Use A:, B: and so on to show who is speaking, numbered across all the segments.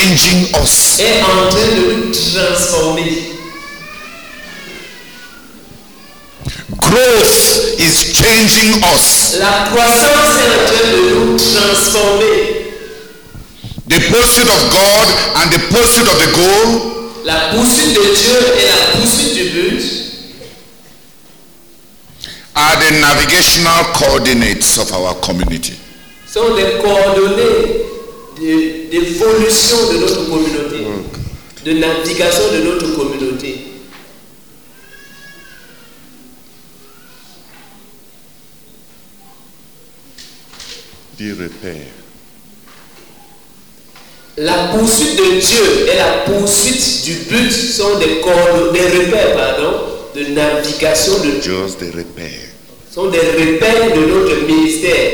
A: changing us.
B: est en train de nous transformer.
A: Growth is changing us.
B: La croissance est en train de nous transformer.
A: The pursuit of God and the pursuit of the goal
B: La poursuite de Dieu et la poursuite du but
A: are the navigational coordinates of our community.
B: sont les coordonnées d'évolution de notre communauté, de navigation de notre communauté.
A: The repair.
B: La poursuite de Dieu et la poursuite du but sont des, coordon- des repères pardon, de navigation de Dieu,
A: the repair.
B: sont des repères de notre ministère.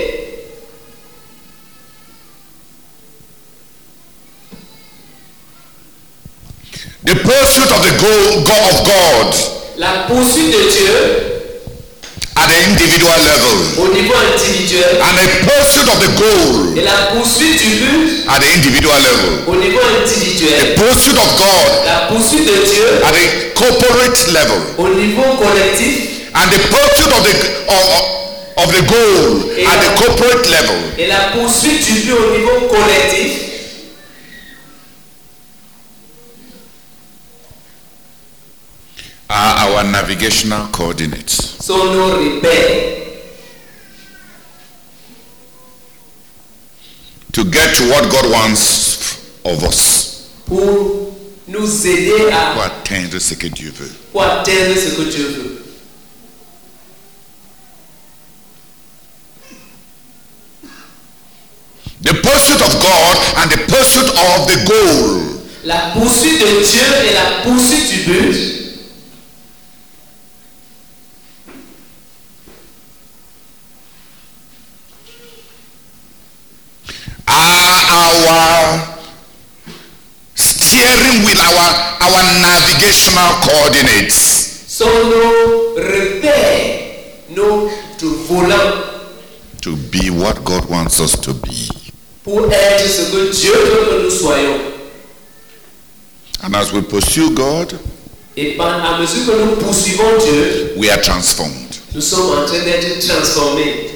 A: The pursuit of the goal go- of God
B: La poursuite de Dieu
A: at the individual level.
B: au niveau individuel.
A: And the pursuit of the goal
B: et la poursuite du but
A: at the individual level.
B: au niveau individuel.
A: The pursuit of God
B: La poursuite de Dieu
A: at the corporate level.
B: au niveau collectif.
A: And the pursuit of the of, of the goal at the corporate level.
B: Et la poursuite du but au niveau collectif
A: are our navigational coordinates.
B: So no repères
A: to get to what God wants of us.
B: pour nous aider à Pour
A: atteindre ce que Dieu veut.
B: pour atteindre ce que Dieu veut.
A: The pursuit of God and the pursuit of the goal
B: La poursuite de Dieu et la poursuite du but
A: are our steering wheel, our, our navigational coordinates.
B: sont nos repères, to volant
A: To be what God wants us to be.
B: pour être ce que Dieu veut que nous soyons.
A: And as we pursue God,
B: Et à mesure que nous poursuivons Dieu,
A: we are transformed.
B: nous sommes en train d'être transformés.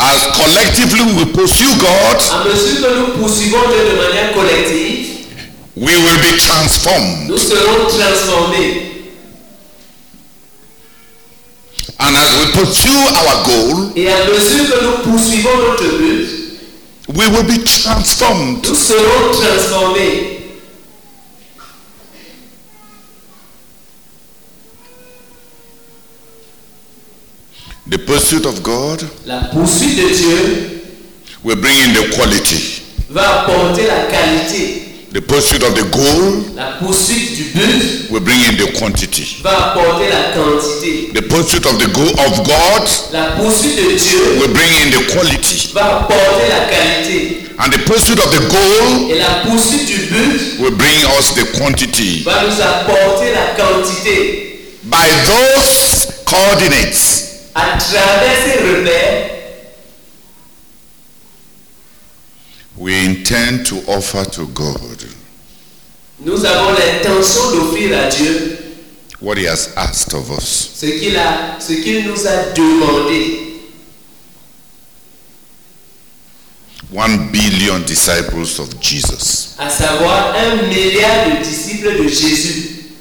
A: As collectively we pursue God,
B: À mesure que nous poursuivons Dieu de manière collective,
A: we will be transformed.
B: nous serons transformés.
A: And as we pursue our goal,
B: Et à mesure que nous poursuivons notre but,
A: we will be transformed.
B: nous serons transformés.
A: The pursuit of God
B: La poursuite de Dieu
A: will bring in the quality.
B: va apporter la qualité.
A: The pursuit of the goal
B: La poursuite du but
A: will bring in the quantity.
B: va apporter la quantité.
A: The pursuit of the goal of God
B: La poursuite de Dieu
A: will bring in the quality.
B: va apporter la qualité.
A: And the pursuit of the goal
B: Et la poursuite du but
A: will bring us the quantity.
B: va nous apporter la quantité.
A: By those coordinates,
B: À travers ces repères,
A: we intend to offer to God
B: nous avons l'intention d'offrir à Dieu
A: what He has asked of us.
B: ce qu'il a, ce qu'il nous a demandé.
A: One billion disciples of Jesus
B: à savoir un milliard de disciples de Jésus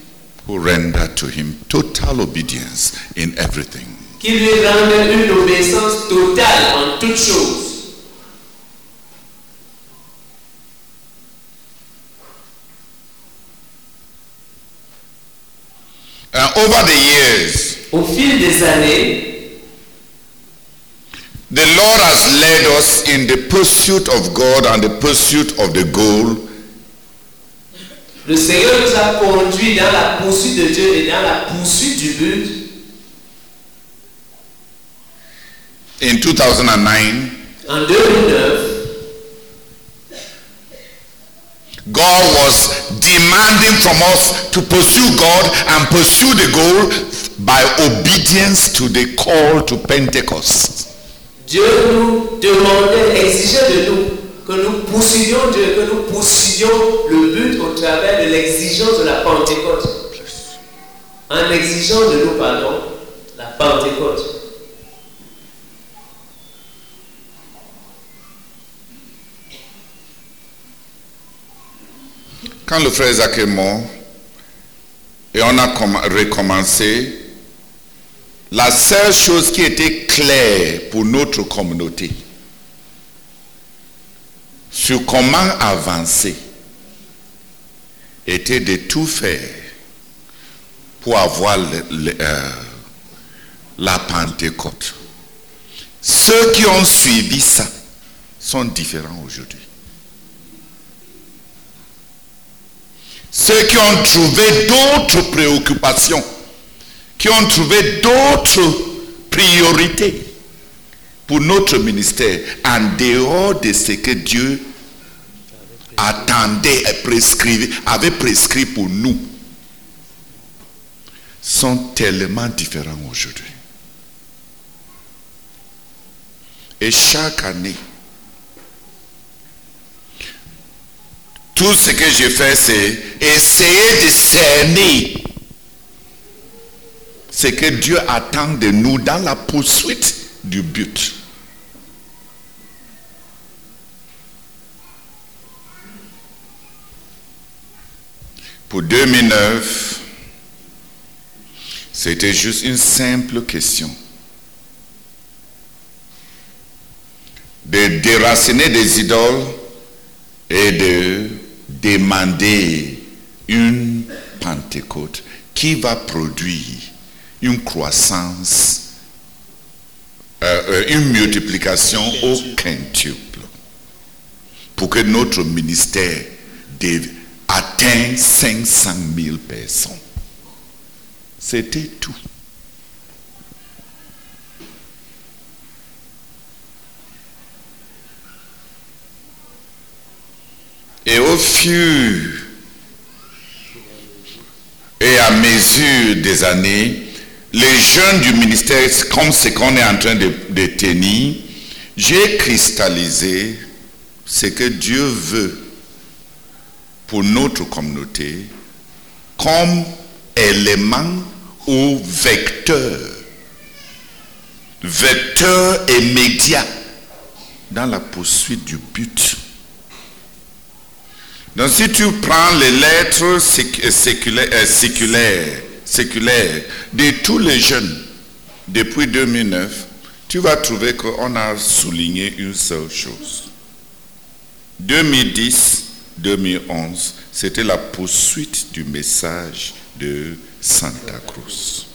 A: who render to Him total obedience in everything.
B: Qui lui rendent une obéissance totale en toutes choses.
A: And over the years,
B: Au fil des années,
A: the Lord has led us in the pursuit of God and the pursuit of the goal
B: le Seigneur nous a conduits dans la poursuite de Dieu et dans la poursuite du but.
A: In 2009.
B: En 2009,
A: God was demanding from us to pursue God and pursue the goal by obedience to the call to Pentecost.
B: Dieu nous demandait, exigeait de nous que nous poursuivions Dieu, que nous poursuivions le but au travers de l'exigence de la Pentecôte. En exigeant de nous, pardon, la Pentecôte.
A: Quand le frère Isaac est mort, et on a recommencé, la seule chose qui était claire pour notre communauté, sur comment avancer, était de tout faire pour avoir euh, la Pentecôte. Ceux qui ont suivi ça sont différents aujourd'hui. Ceux qui ont trouvé d'autres préoccupations, qui ont trouvé d'autres priorités pour notre ministère en dehors de ce que Dieu attendait et prescrivait, avait prescrit pour nous, sont tellement différents aujourd'hui. Et chaque année, Tout ce que j'ai fait, c'est essayer de cerner ce que Dieu attend de nous dans la poursuite du but. Pour 2009, c'était juste une simple question. De déraciner des idoles et de demander une Pentecôte qui va produire une croissance, euh, euh, une multiplication au quintuple pour que notre ministère atteigne 500 000 personnes. C'était tout. Et au fur et à mesure des années, les jeunes du ministère, comme ce qu'on est en train de, tenir, j'ai cristallisé ce que Dieu veut pour notre communauté comme élément ou vecteur, vecteur immédiat dans la poursuite du but donc si tu prends les lettres euh, séculaires, séculaires, de tous les jeunes depuis 2009, tu vas trouver qu'on a souligné une seule chose. 2010, 2011, c'était la poursuite du message de Santa Cruz.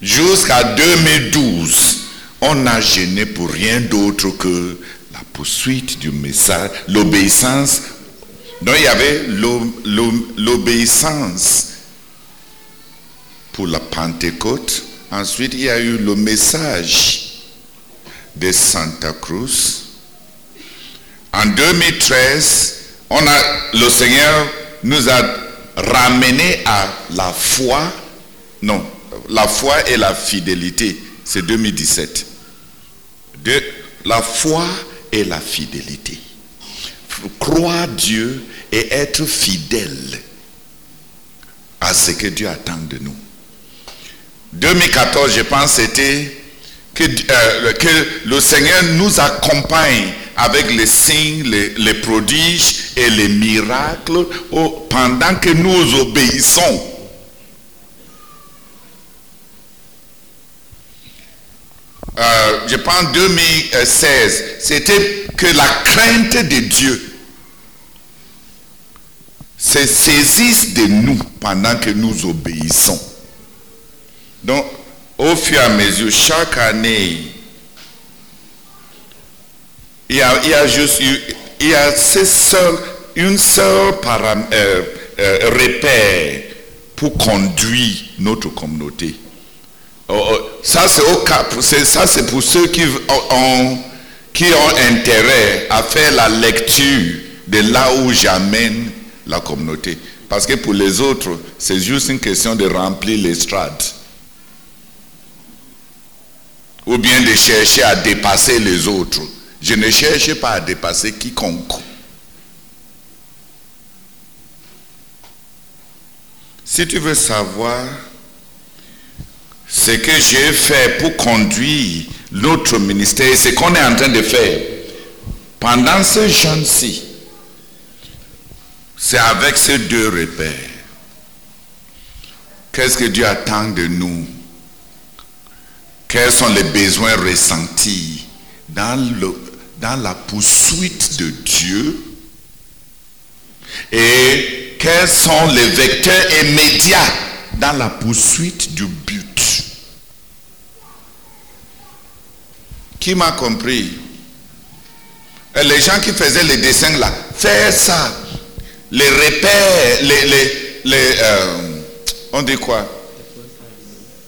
A: Jusqu'à 2012, on n'a gêné pour rien d'autre que poursuite du message, l'obéissance. Donc il y avait l'obéissance pour la Pentecôte. Ensuite, il y a eu le message de Santa Cruz. En 2013, on a, le Seigneur nous a ramené à la foi, non, la foi et la fidélité. C'est 2017. De, la foi la fidélité. Croire Dieu et être fidèle à ce que Dieu attend de nous. 2014, je pense, c'était que, euh, que, le Seigneur nous accompagne avec les signes, les, prodiges et les miracles pendant que nous obéissons. Euh, je pense 2016, c'était que la crainte de Dieu se saisisse de nous pendant que nous obéissons. Donc, au fur et à mesure, chaque année, il y a, juste il y a seul, une seule euh, euh, repère pour conduire notre communauté. Oh, oh, ça c'est au ça c'est pour ceux qui ont, qui ont intérêt à faire la lecture de là où j'amène la communauté. Parce que pour les autres, c'est juste une question de remplir l'estrade. Ou bien de chercher à dépasser les autres. Je ne cherche pas à dépasser quiconque. Si tu veux savoir ce que j'ai fait pour conduire notre ministère, ce qu'on est en train de faire, pendant ce jeûne-ci, c'est avec ces deux repères. Qu'est-ce que Dieu attend de nous? Quels sont les besoins ressentis dans, la poursuite de Dieu? Et quels sont les vecteurs immédiats dans la poursuite du but Qui m'a compris? Les gens qui faisaient les dessins là, faire ça, les repères, les, les, les euh, on dit quoi?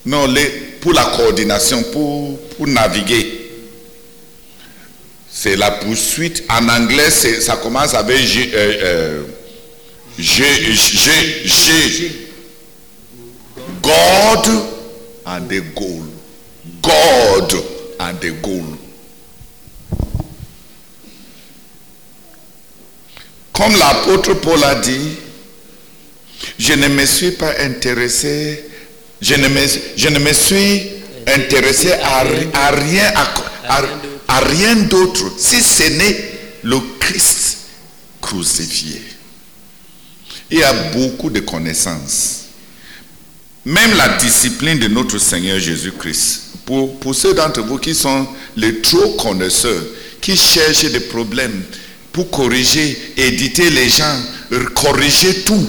A: Non, les, pour la coordination, pour, pour naviguer. C'est la poursuite. En anglais, ça commence avec G, euh, G, G, G. God and the goal. God and the. Comme l'apôtre Paul a dit, je ne me suis pas intéressé, je ne me, suis intéressé à, rien, à rien d'autre, si ce n'est le Christ crucifié. Il y a beaucoup de connaissances. Même la discipline de notre Seigneur Jésus-Christ. Pour, ceux d'entre vous qui sont les trop connaisseurs, qui cherchent des problèmes pour corriger, éditer les gens, corriger tout.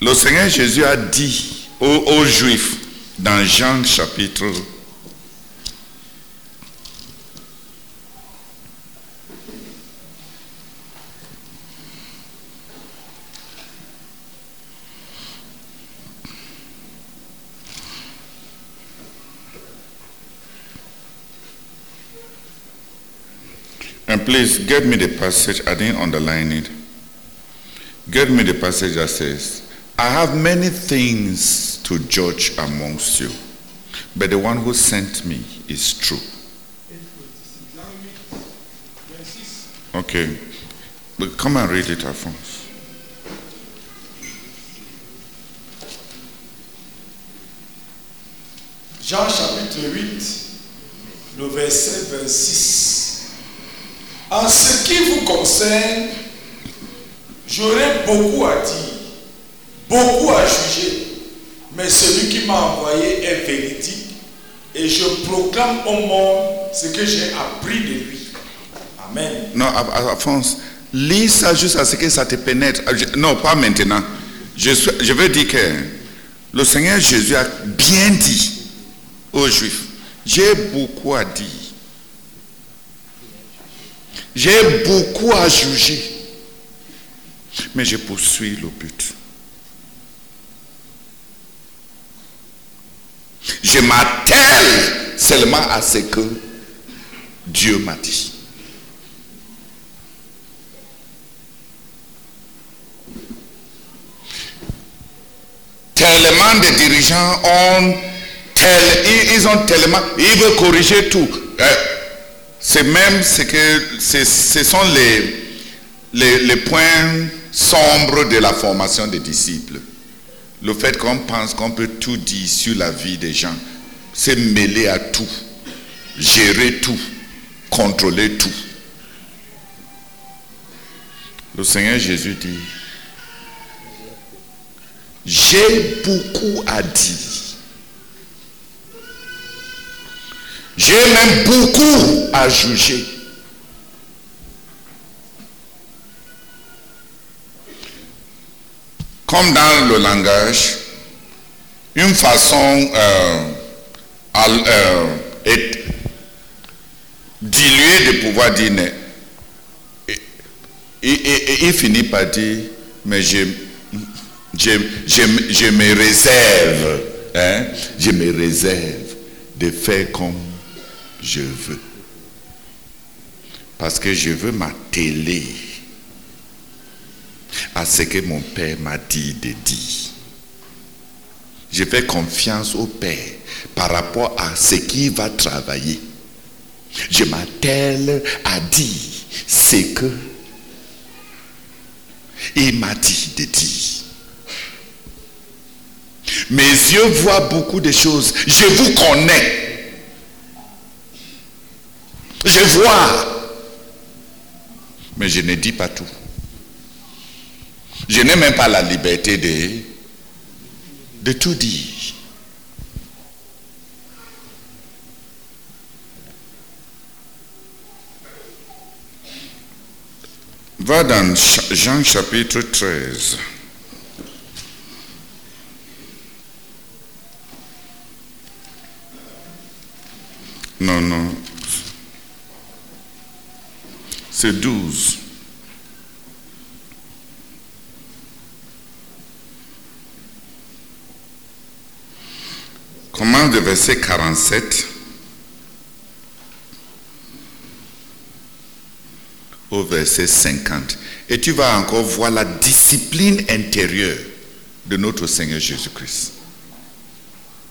A: Le Seigneur Jésus a dit aux, Juifs dans Jean chapitre please get me the passage. I didn't underline it. Get me the passage that says, I have many things to judge amongst you, but the one who sent me is true. Okay. But come and read it, Alphonse.
C: Jean chapitre 8, le verset 26. En ce qui vous concerne, j'aurai beaucoup à dire beaucoup à juger, mais celui qui m'a envoyé est véridique et je proclame au monde ce que j'ai appris de lui. Amen.
A: Non, Alphonse, lis ça juste à ce que ça te pénètre. Non, pas maintenant. Je veux dire que le Seigneur Jésus a bien dit aux Juifs, j'ai beaucoup à dire. J'ai beaucoup à juger. Mais je poursuis le but. Je m'attelle seulement à ce que Dieu m'a dit. Tellement de dirigeants ont ils ont tellement, ils veulent corriger tout. C'est même ce que ce sont les, les, les points sombres de la formation des disciples. Le fait qu'on pense qu'on peut tout dire sur la vie des gens, c'est mêler à tout, gérer tout, contrôler tout. Le Seigneur Jésus dit, j'ai beaucoup à dire. J'ai même beaucoup à juger. comme dans le langage, une façon euh, euh, diluée de pouvoir dire et, il finit par dire, mais je, je, me réserve, hein, je me réserve de faire comme je veux. Parce que je veux m'atteler à ce que mon Père m'a dit de dire. Je fais confiance au Père par rapport à ce qu'il va travailler. Je m'attelle à dire ce que il m'a dit de dire. Mes yeux voient beaucoup de choses. Je vous connais. Je vois. Mais je ne dis pas tout. Je n'ai même pas la liberté de, de tout dire. Va dans Jean chapitre 13. Non, non. C'est 12. Commence de verset 47 au verset 50. Et tu vas encore voir la discipline intérieure de notre Seigneur Jésus-Christ.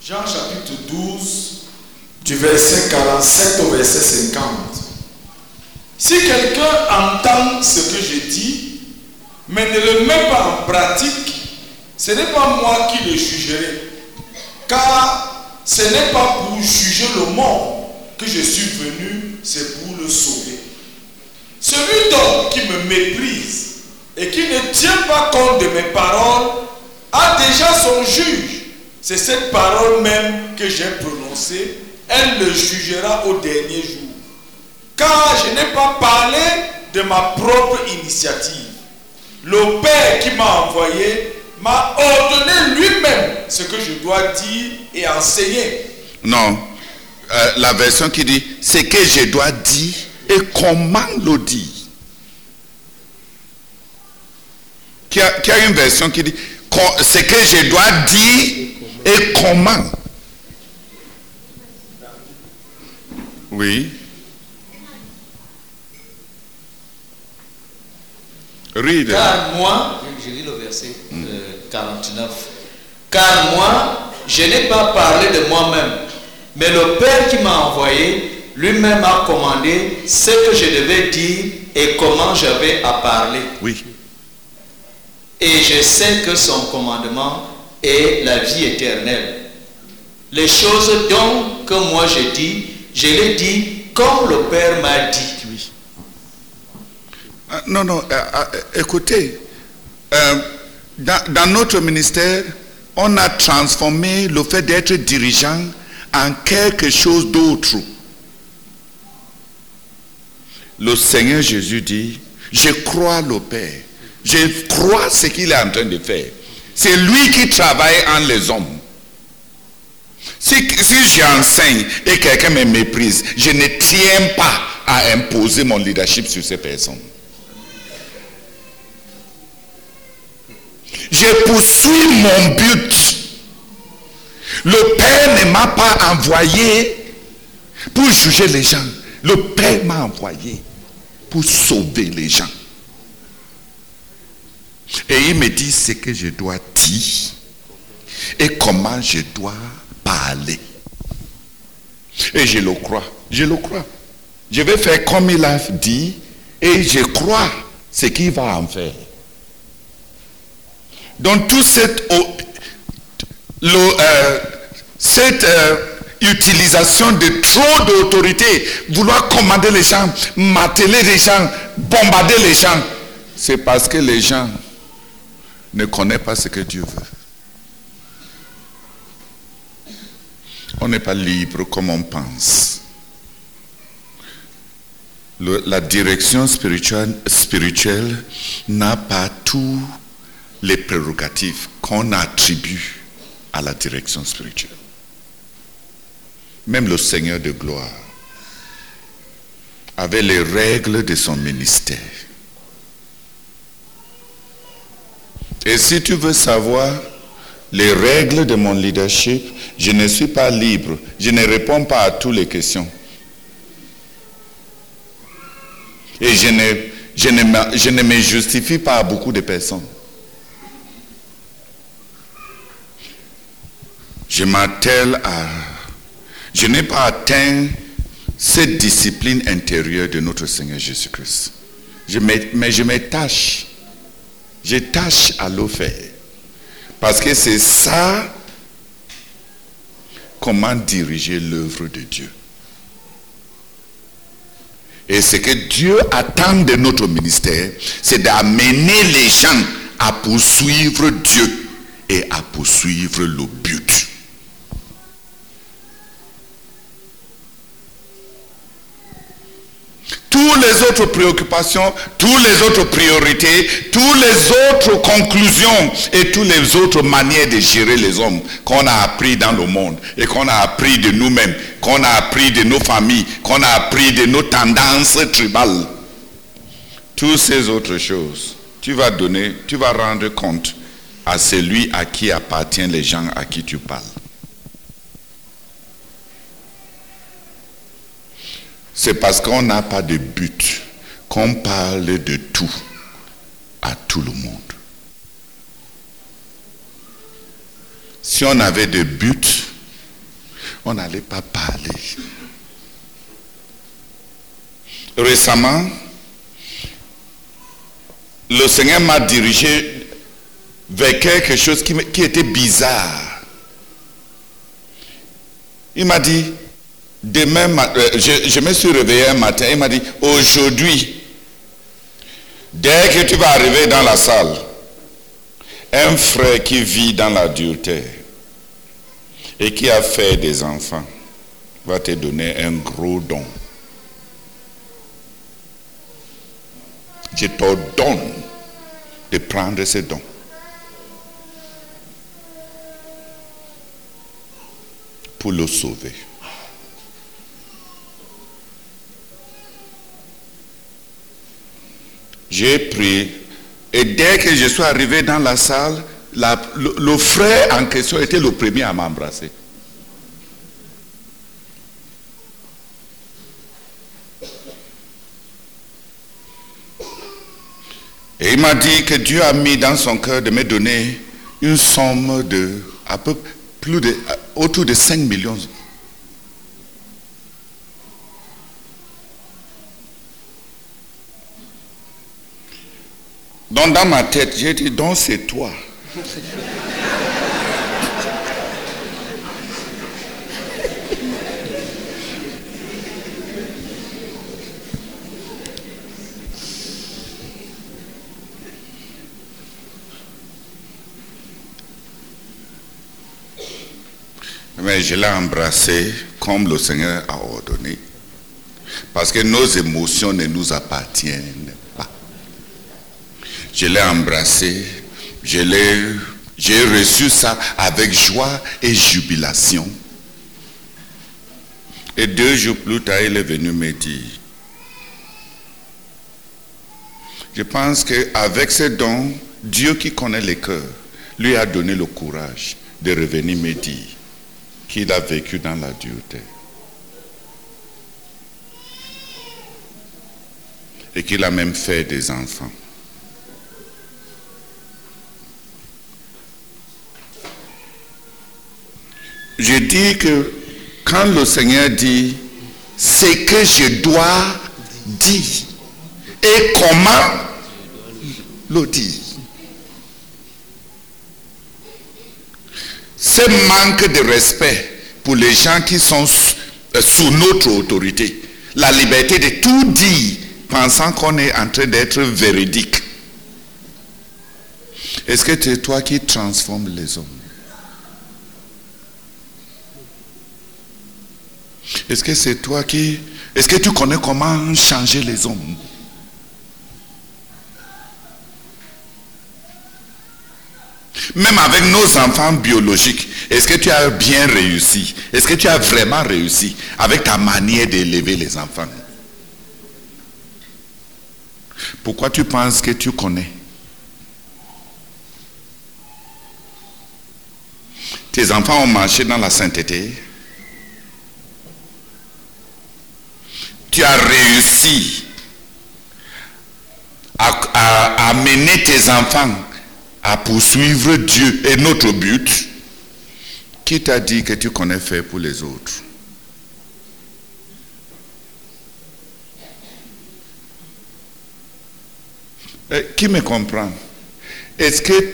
C: Jean chapitre 12, du verset 47 au verset 50. Si quelqu'un entend ce que je dis, mais ne le met pas en pratique, ce n'est pas moi qui le jugerai. Car ce n'est pas pour juger le monde que je suis venu, c'est pour le sauver. Celui donc qui me méprise et qui ne tient pas compte de mes paroles a déjà son juge. C'est cette parole même que j'ai prononcée. Elle le jugera au dernier jour. Car je n'ai pas parlé de ma propre initiative. Le Père qui m'a envoyé m'a ordonné lui-même ce que je dois dire et enseigner.
A: Non, euh, la version qui dit, ce que je dois dire et comment le dire. Qui a, qui a une version qui dit, ce que je dois dire et comment? Oui. Read.
D: Car moi, je lis le verset euh, 49. Car moi, je n'ai pas parlé de moi-même, mais le Père qui m'a envoyé lui-même a commandé ce que je devais dire et comment j'avais à parler.
A: Oui.
D: Et je sais que son commandement est la vie éternelle. Les choses donc que moi je dis, je les dis comme le Père m'a dit.
A: Ah, Non, non, euh, euh, écoutez, euh, dans, notre ministère, on a transformé le fait d'être dirigeant en quelque chose d'autre. Le Seigneur Jésus dit, je crois le Père, je crois ce qu'il est en train de faire. C'est lui qui travaille en les hommes. Si j'enseigne et quelqu'un me méprise, je ne tiens pas à imposer mon leadership sur ces personnes. Je poursuis mon but. Le Père ne m'a pas envoyé pour juger les gens. Le Père m'a envoyé pour sauver les gens. Et il me dit ce que je dois dire et comment je dois parler. Et je le crois. Je le crois. Je vais faire comme il a dit et je crois ce qu'il va en faire. Donc toute cette, euh, euh, utilisation de trop d'autorité, vouloir commander les gens, marteler les gens, bombarder les gens, c'est parce que les gens ne connaissent pas ce que Dieu veut. On n'est pas libre comme on pense. La direction spirituelle, n'a pas tous les prérogatives qu'on attribue à la direction spirituelle. Même le Seigneur de gloire avait les règles de son ministère. Et si tu veux savoir les règles de mon leadership, je ne suis pas libre. Je ne réponds pas à toutes les questions. Et je ne, je ne, me- je ne me justifie pas à beaucoup de personnes. Je m'attelle à... Je n'ai pas atteint cette discipline intérieure de notre Seigneur Jésus-Christ. Mais je m'attache. Je tâche à le. Parce que c'est ça comment diriger l'œuvre de Dieu. Et ce que Dieu attend de notre ministère, c'est d'amener les gens à poursuivre Dieu et à poursuivre le but. Toutes les autres préoccupations, toutes les autres priorités, toutes les autres conclusions et toutes les autres manières de gérer les hommes qu'on a appris dans le monde et qu'on a appris de nous-mêmes, qu'on a appris de nos familles, qu'on a appris de nos tendances tribales. Toutes ces autres choses, tu vas donner, tu vas rendre compte à celui à qui appartiennent les gens à qui tu parles. C'est parce qu'on n'a pas de but qu'on parle de tout à tout le monde. Si on avait de but, on n'allait pas parler. Récemment, le Seigneur m'a dirigé vers quelque chose qui, qui était bizarre. Il m'a dit, demain, ma- euh, je, je me suis réveillé un matin, il m'a dit, aujourd'hui, dès que tu vas arriver dans la salle, un frère qui vit dans l'adultère et qui a fait des enfants va te donner un gros don. Je t'ordonne de prendre ce don. Pour le sauver. J'ai pris, et dès que je suis arrivé dans la salle, le, frère en question était le premier à m'embrasser. Et il m'a dit que Dieu a mis dans son cœur de me donner une somme de plus de autour de 5 millions. Donc dans ma tête, j'ai dit, donc c'est toi. Mais je l'ai embrassé comme le Seigneur a ordonné. Parce que nos émotions ne nous appartiennent. Je l'ai embrassé, j'ai reçu ça avec joie et jubilation. Et deux jours plus tard, il est venu me dire, je pense qu'avec ce don, Dieu qui connaît les cœurs, lui a donné le courage de revenir me dire qu'il a vécu dans la dureté. Et qu'il a même fait des enfants. Je dis que quand le Seigneur dit ce que je dois dire et comment le dire, ce manque de respect pour les gens qui sont sous, euh, sous notre autorité, la liberté de tout dire, pensant qu'on est en train d'être véridique. Est-ce que c'est toi qui transformes les hommes? Est-ce que c'est toi qui... Est-ce que tu connais comment changer les hommes? Même avec nos enfants biologiques, est-ce que tu as bien réussi? Est-ce que tu as vraiment réussi avec ta manière d'élever les enfants? Pourquoi tu penses que tu connais? Tes enfants ont marché dans la sainteté. tu as réussi à, à, à mener tes enfants à poursuivre Dieu. Et notre but, qui t'a dit que tu connais faire pour les autres? Eh, qui me comprend? Est-ce que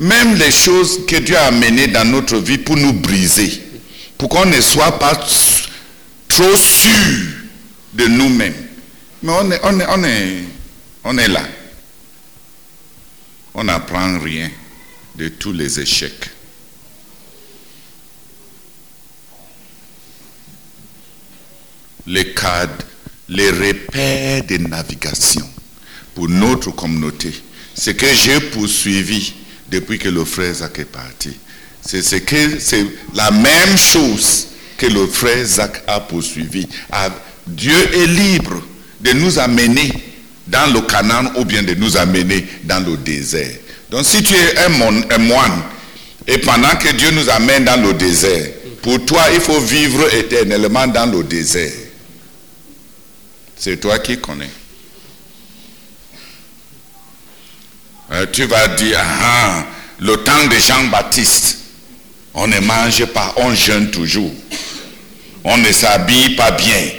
A: même les choses que Dieu a amenées dans notre vie pour nous briser, pour qu'on ne soit pas trop sûr de nous-mêmes, mais on est, on est, on est, là. On n'apprend rien de tous les échecs. Les cadres, les repères de navigation pour notre communauté. Ce que j'ai poursuivi depuis que le frère Zach est parti, c'est ce que c'est la même chose que le frère Zach a poursuivi. Ah, Dieu est libre de nous amener dans le Canaan ou bien de nous amener dans le désert. Donc si tu es un, moine et pendant que Dieu nous amène dans le désert, pour toi il faut vivre éternellement dans le désert. C'est toi qui connais. Euh, tu vas dire, ah, le temps de Jean-Baptiste, on ne mange pas, on jeûne toujours. On ne s'habille pas bien.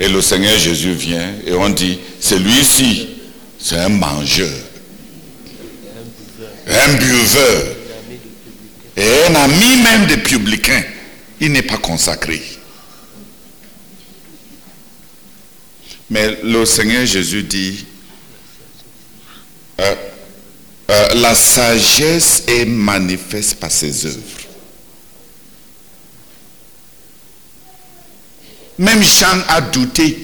A: Et le Seigneur Jésus vient et on dit, celui-ci, c'est un mangeur, un buveur, et un ami même des publicains. Il n'est pas consacré. Mais le Seigneur Jésus dit, euh, euh, la sagesse est manifeste par ses œuvres. Même Jean a douté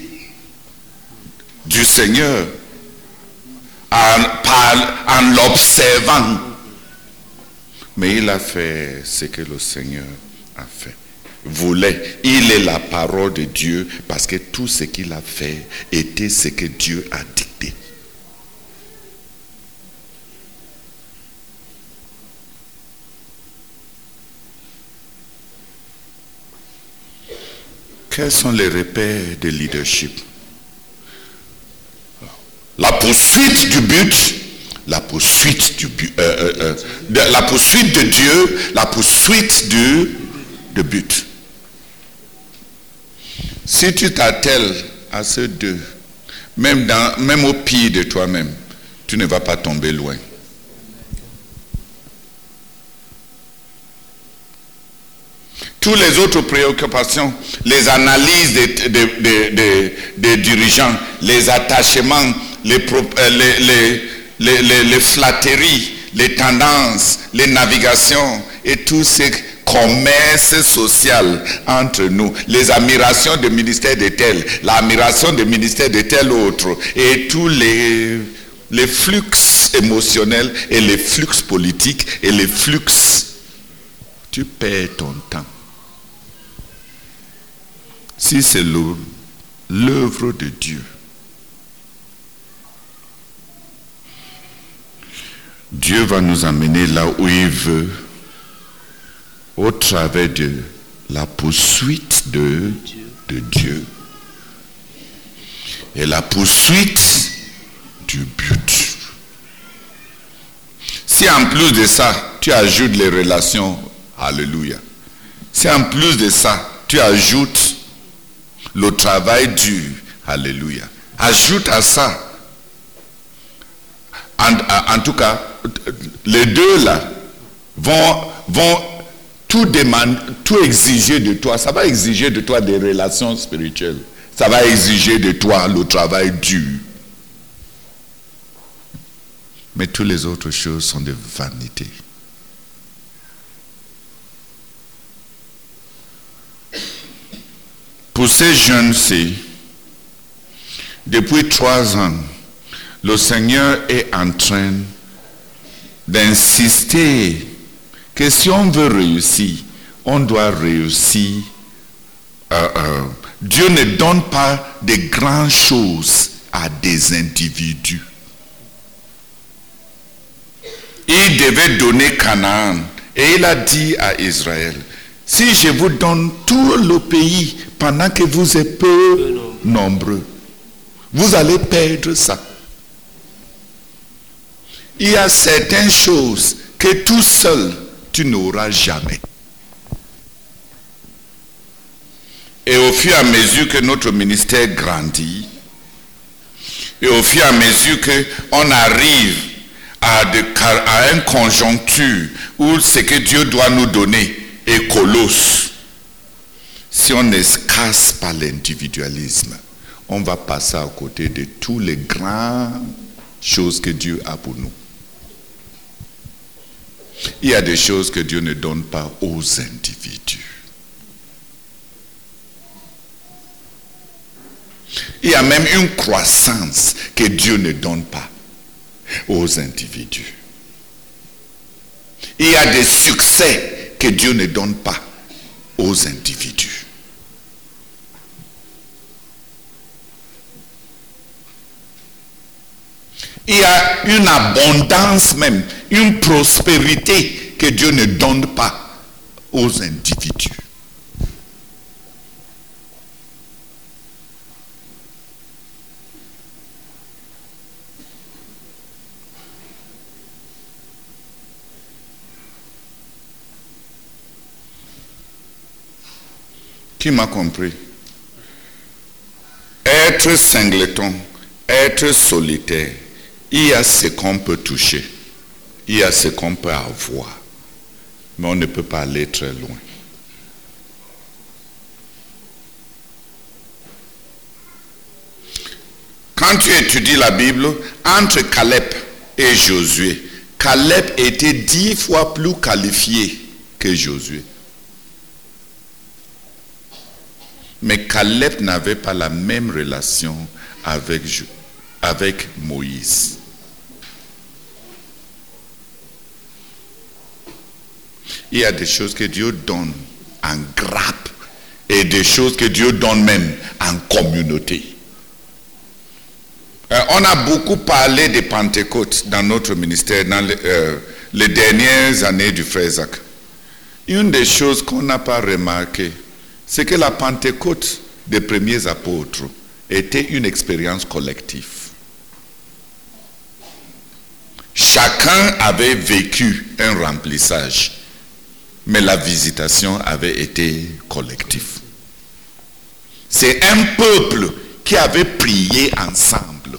A: du Seigneur en, en l'observant. Mais il a fait ce que le Seigneur a fait. Voulait. Il est la parole de Dieu parce que tout ce qu'il a fait était ce que Dieu a dicté. Quels sont les repères de leadership? La poursuite du but, la poursuite du but, euh, euh, euh, de, la poursuite de Dieu, la poursuite du but. Si tu t'attelles à ces deux, même, dans, même au pire de toi-même, tu ne vas pas tomber loin. Toutes les autres préoccupations, les analyses des, dirigeants, les attachements, les, les, les, flatteries, les tendances, les navigations et tout ce commerce social entre nous, les admirations du ministère de tel, l'admiration du ministère de tel autre, et tous les, les flux émotionnels et les flux politiques et les flux, tu perds ton temps. Si c'est l'œuvre de Dieu, Dieu va nous amener là où il veut au travers de la poursuite de, Dieu et la poursuite du but. Si en plus de ça, tu ajoutes les relations, alléluia. Si en plus de ça, tu ajoutes le travail dur. Alléluia. Ajoute à ça. En, tout cas, les deux là vont, vont tout demander, tout exiger de toi. Ça va exiger de toi des relations spirituelles. Ça va exiger de toi le travail dur. Mais toutes les autres choses sont des vanités. Pour ces jeunes-ci, depuis trois ans, le Seigneur est en train d'insister que si on veut réussir, on doit réussir. Euh, euh, Dieu ne donne pas de grandes choses à des individus. Il devait donner Canaan et il a dit à Israël, si je vous donne tout le pays pendant que vous êtes peu nombreux, vous allez perdre ça. Il y a certaines choses que tout seul, tu n'auras jamais. Et au fur et à mesure que notre ministère grandit, Et au fur et à mesure qu'on arrive à, une conjoncture où ce que Dieu doit nous donner est colosse, si on ne casse pas l'individualisme, on va passer à côté de tous les grandes choses que Dieu a pour nous. Il y a des choses que Dieu ne donne pas aux individus. Il y a même une croissance que Dieu ne donne pas aux individus. Il y a des succès que Dieu ne donne pas aux individus. Il y a une abondance même, une prospérité que Dieu ne donne pas aux individus. Qui m'a compris Être singleton, être solitaire, il y a ce qu'on peut toucher, il y a ce qu'on peut avoir, mais on ne peut pas aller très loin. Quand tu étudies la Bible, entre Caleb et Josué, Caleb était dix fois plus qualifié que Josué. Mais Caleb n'avait pas la même relation avec, Moïse. Il y a des choses que Dieu donne en grappe et des choses que Dieu donne même en communauté. Euh, on a beaucoup parlé de Pentecôte dans notre ministère dans euh, les, dernières années du frère Zach. Une des choses qu'on n'a pas remarqué, c'est que la Pentecôte des premiers apôtres était une expérience collective. Chacun avait vécu un remplissage, mais la visitation avait été collective. C'est un peuple qui avait prié ensemble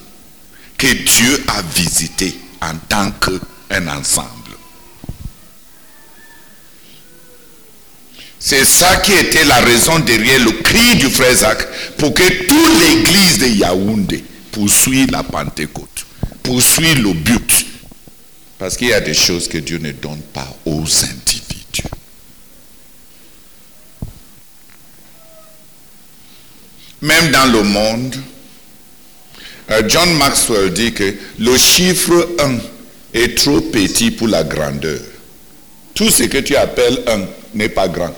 A: que Dieu a visité en tant qu'un ensemble. C'est ça qui était la raison derrière le cri du frère Zach pour que toute l'église de Yaoundé poursuive la Pentecôte, poursuive le but. Parce qu'il y a des choses que Dieu ne donne pas aux individus. Même dans le monde, euh, John Maxwell dit que le chiffre 1 est trop petit pour la grandeur. Tout ce que tu appelles 1 n'est pas grand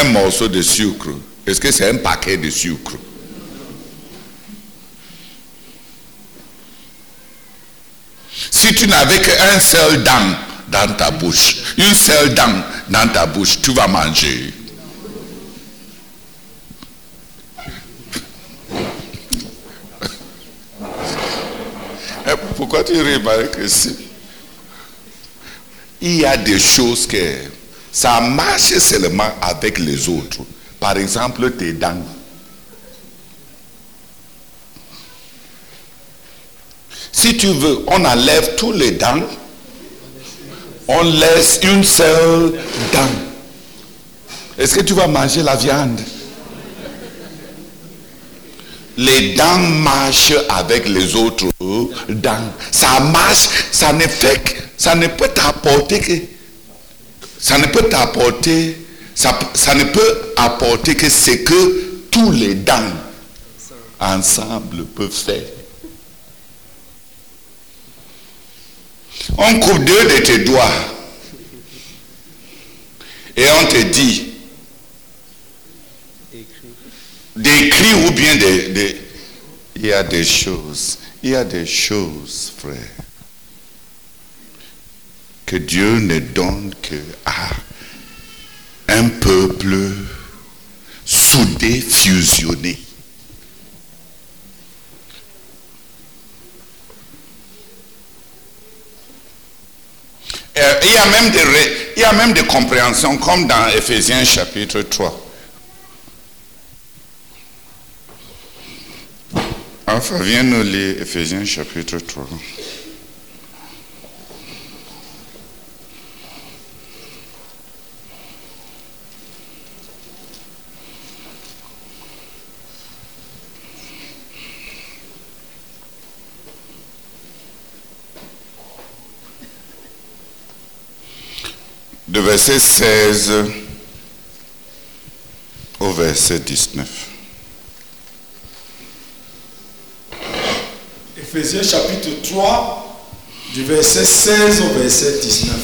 A: un morceau de sucre, est-ce que c'est un paquet de sucre? Si tu n'avais qu'un seul dent dans ta bouche, une seule dent dans ta bouche, tu vas manger. Eh, pourquoi tu que si il y a des choses que ça marche seulement avec les autres. Par exemple, tes dents. Si tu veux, on enlève tous les dents, on laisse une seule dent. Est-ce que tu vas manger la viande? Les dents marchent avec les autres dents. Ça marche, ça ne fait ça ne peut t'apporter que ça ne peut apporter, ça, ne peut apporter que ce que tous les dents ensemble peuvent faire. On coupe deux de tes doigts et on te dit d'écrire ou bien de, Il y a des choses, il y a des choses, frère Dieu ne donne que à un peuple soudé, fusionné. Euh, il y, a même des, il y a même des compréhensions comme dans Ephésiens chapitre 3. En Rafa, viens nous lire Ephésiens chapitre 3. De verset 16 au verset 19.
C: Ephésiens chapitre 3, du verset 16 au verset 19.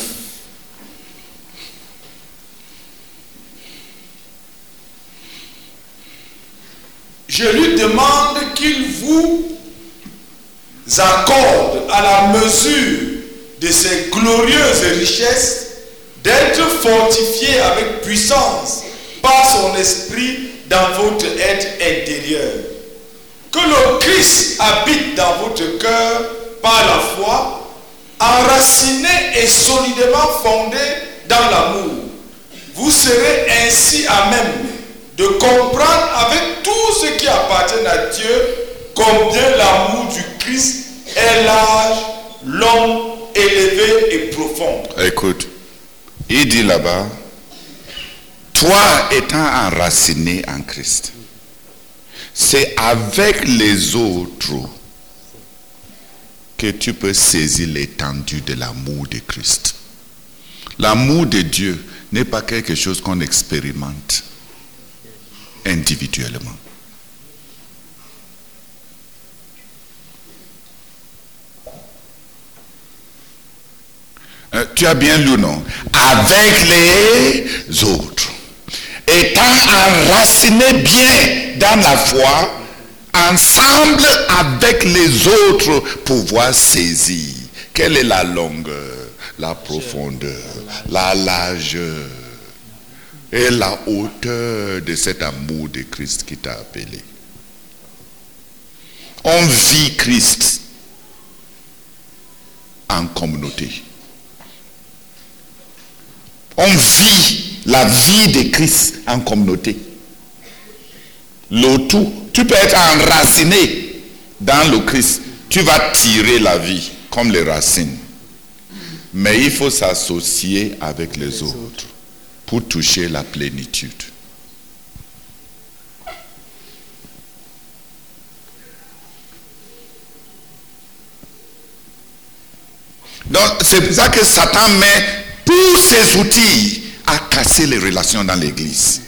C: Je lui demande qu'il vous accorde à la mesure de ses glorieuses richesses d'être fortifié avec puissance par son esprit dans votre être intérieur. Que le Christ habite dans votre cœur par la foi, enraciné et solidement fondé dans l'amour. Vous serez ainsi à même de comprendre avec tout ce qui appartient à Dieu combien l'amour du Christ est large, long, élevé et profond.
A: Écoute, il dit là-bas, toi étant enraciné en Christ, c'est avec les autres que tu peux saisir l'étendue de l'amour de Christ. L'amour de Dieu n'est pas quelque chose qu'on expérimente individuellement. Euh, tu as bien lu, non? Avec les autres. Étant enraciné bien dans la foi, ensemble avec les autres, pouvoir saisir. Quelle est la longueur, la profondeur, la largeur et la hauteur de cet amour de Christ qui t'a appelé? On vit Christ en communauté. On vit la vie de Christ en communauté. Le tout, tu peux être enraciné dans le Christ. Tu vas tirer la vie comme les racines. Mais il faut s'associer avec les autres pour toucher la plénitude. Donc c'est pour ça que Satan met tous ses outils à casser les relations dans l'église.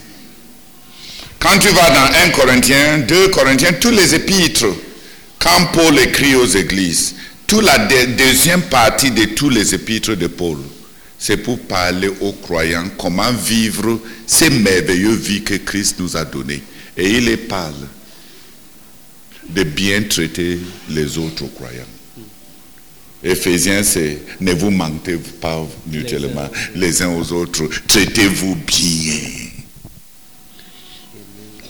A: Quand tu vas dans 1 Corinthiens, 2 Corinthiens, tous les épîtres, quand Paul écrit aux églises, toute la deuxième partie de tous les épîtres de Paul, c'est pour parler aux croyants comment vivre ces merveilleuses vies que Christ nous a données. Et il les parle de bien traiter les autres croyants. Éphésiens, c'est ne vous mentez pas mutuellement les uns aux autres, traitez-vous bien.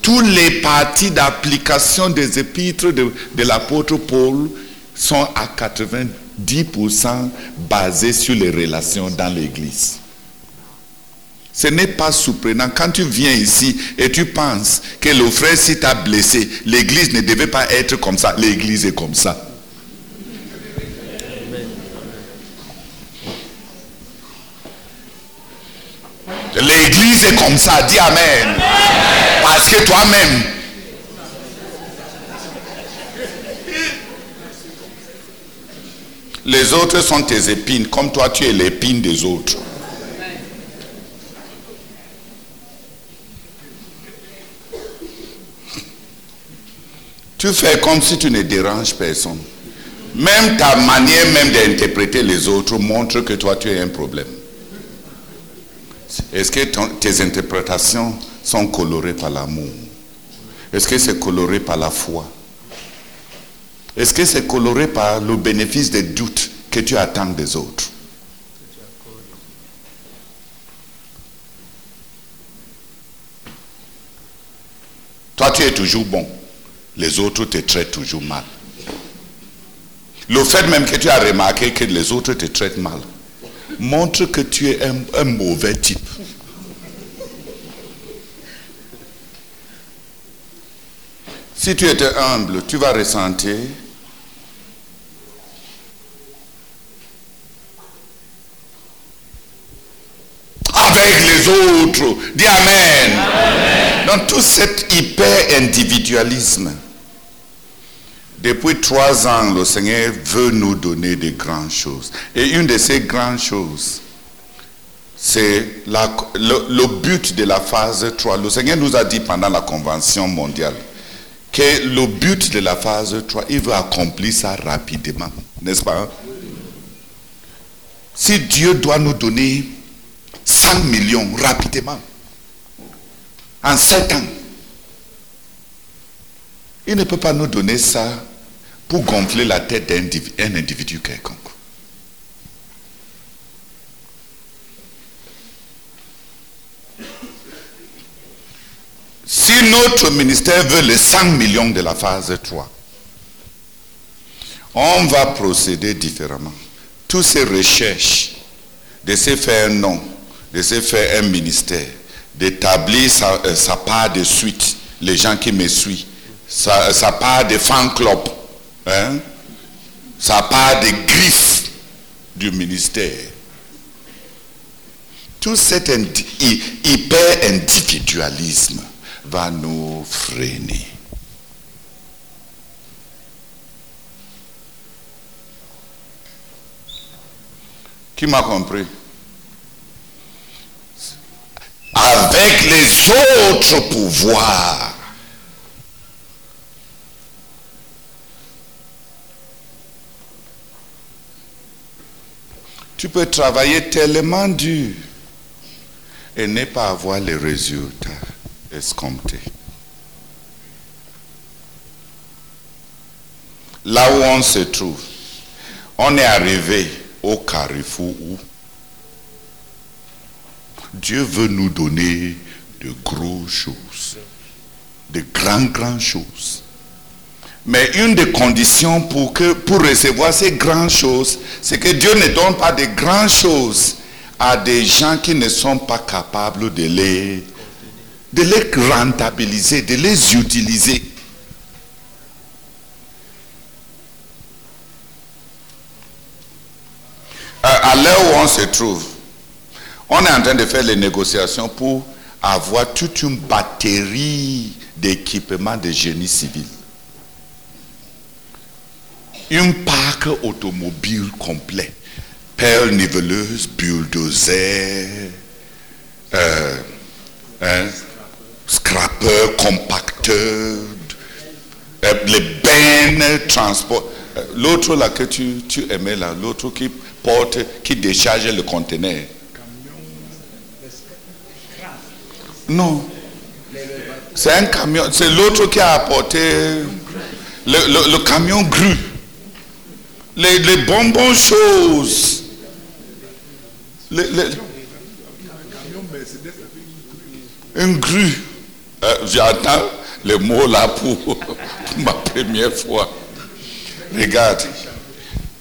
A: Toutes les parties d'application des épîtres de, de l'apôtre Paul sont à 90% basées sur les relations dans l'église. Ce n'est pas surprenant. Quand tu viens ici et tu penses que le frère si t'a blessé, l'église ne devait pas être comme ça, l'église est comme ça. L'église est comme ça, dis Amen. Parce que toi-même, les autres sont tes épines, comme toi tu es l'épine des autres. Tu fais comme si tu ne déranges personne. Même ta manière même d'interpréter les autres montre que toi tu as un problème. Est-ce que tes interprétations sont colorées par l'amour? Est-ce que c'est coloré par la foi? Est-ce que c'est coloré par le bénéfice des doutes que tu attends des autres? Toi, tu es toujours bon. Les autres te traitent toujours mal. Le fait même que tu as remarqué que les autres te traitent mal montre que tu es un, mauvais type. Si tu étais humble, tu vas ressentir avec les autres. Dis Amen. Dans tout cet hyper-individualisme, depuis trois ans, le Seigneur veut nous donner des grandes choses. Et une de ces grandes choses, c'est le, le, but de la phase 3. Le Seigneur nous a dit pendant la Convention mondiale que le but de la phase 3, il veut accomplir ça rapidement. N'est-ce pas? Si Dieu doit nous donner 100 millions rapidement, en 7 ans, il ne peut pas nous donner ça pour gonfler la tête d'un individu quelconque. Si notre ministère veut les 100 millions de la phase 3, on va procéder différemment. Toutes ces recherches de se faire un nom, de se faire un ministère, d'établir sa, euh, part de suite, les gens qui me suivent, sa, part de fan club, hein, sa part de griffes du ministère. Tout cet hyper-individualisme va nous freiner. Qui m'a compris? Avec les autres pouvoirs. Tu peux travailler tellement dur et ne pas avoir les résultats escompté. Là où on se trouve, on est arrivé au carrefour où Dieu veut nous donner de grosses choses, de grandes, grandes choses. Mais une des conditions pour, que, pour recevoir ces grandes choses, c'est que Dieu ne donne pas de grandes choses à des gens qui ne sont pas capables de les de les rentabiliser, de les utiliser. À l'heure où on se trouve, on est en train de faire les négociations pour avoir toute une batterie d'équipements de génie civil. Un parc automobile complet. Pelle niveleuse, bulldozer, euh, hein, scrapper, compacteur, euh, les bennes, transport. Euh, l'autre là que tu, tu aimais là, l'autre qui porte, qui décharge le conteneur. Non. C'est un camion, c'est l'autre qui a apporté le, camion gru. Les, les bonbons choses. Les, un gru. Euh, j'entends le mot là pour, ma première fois. Regarde.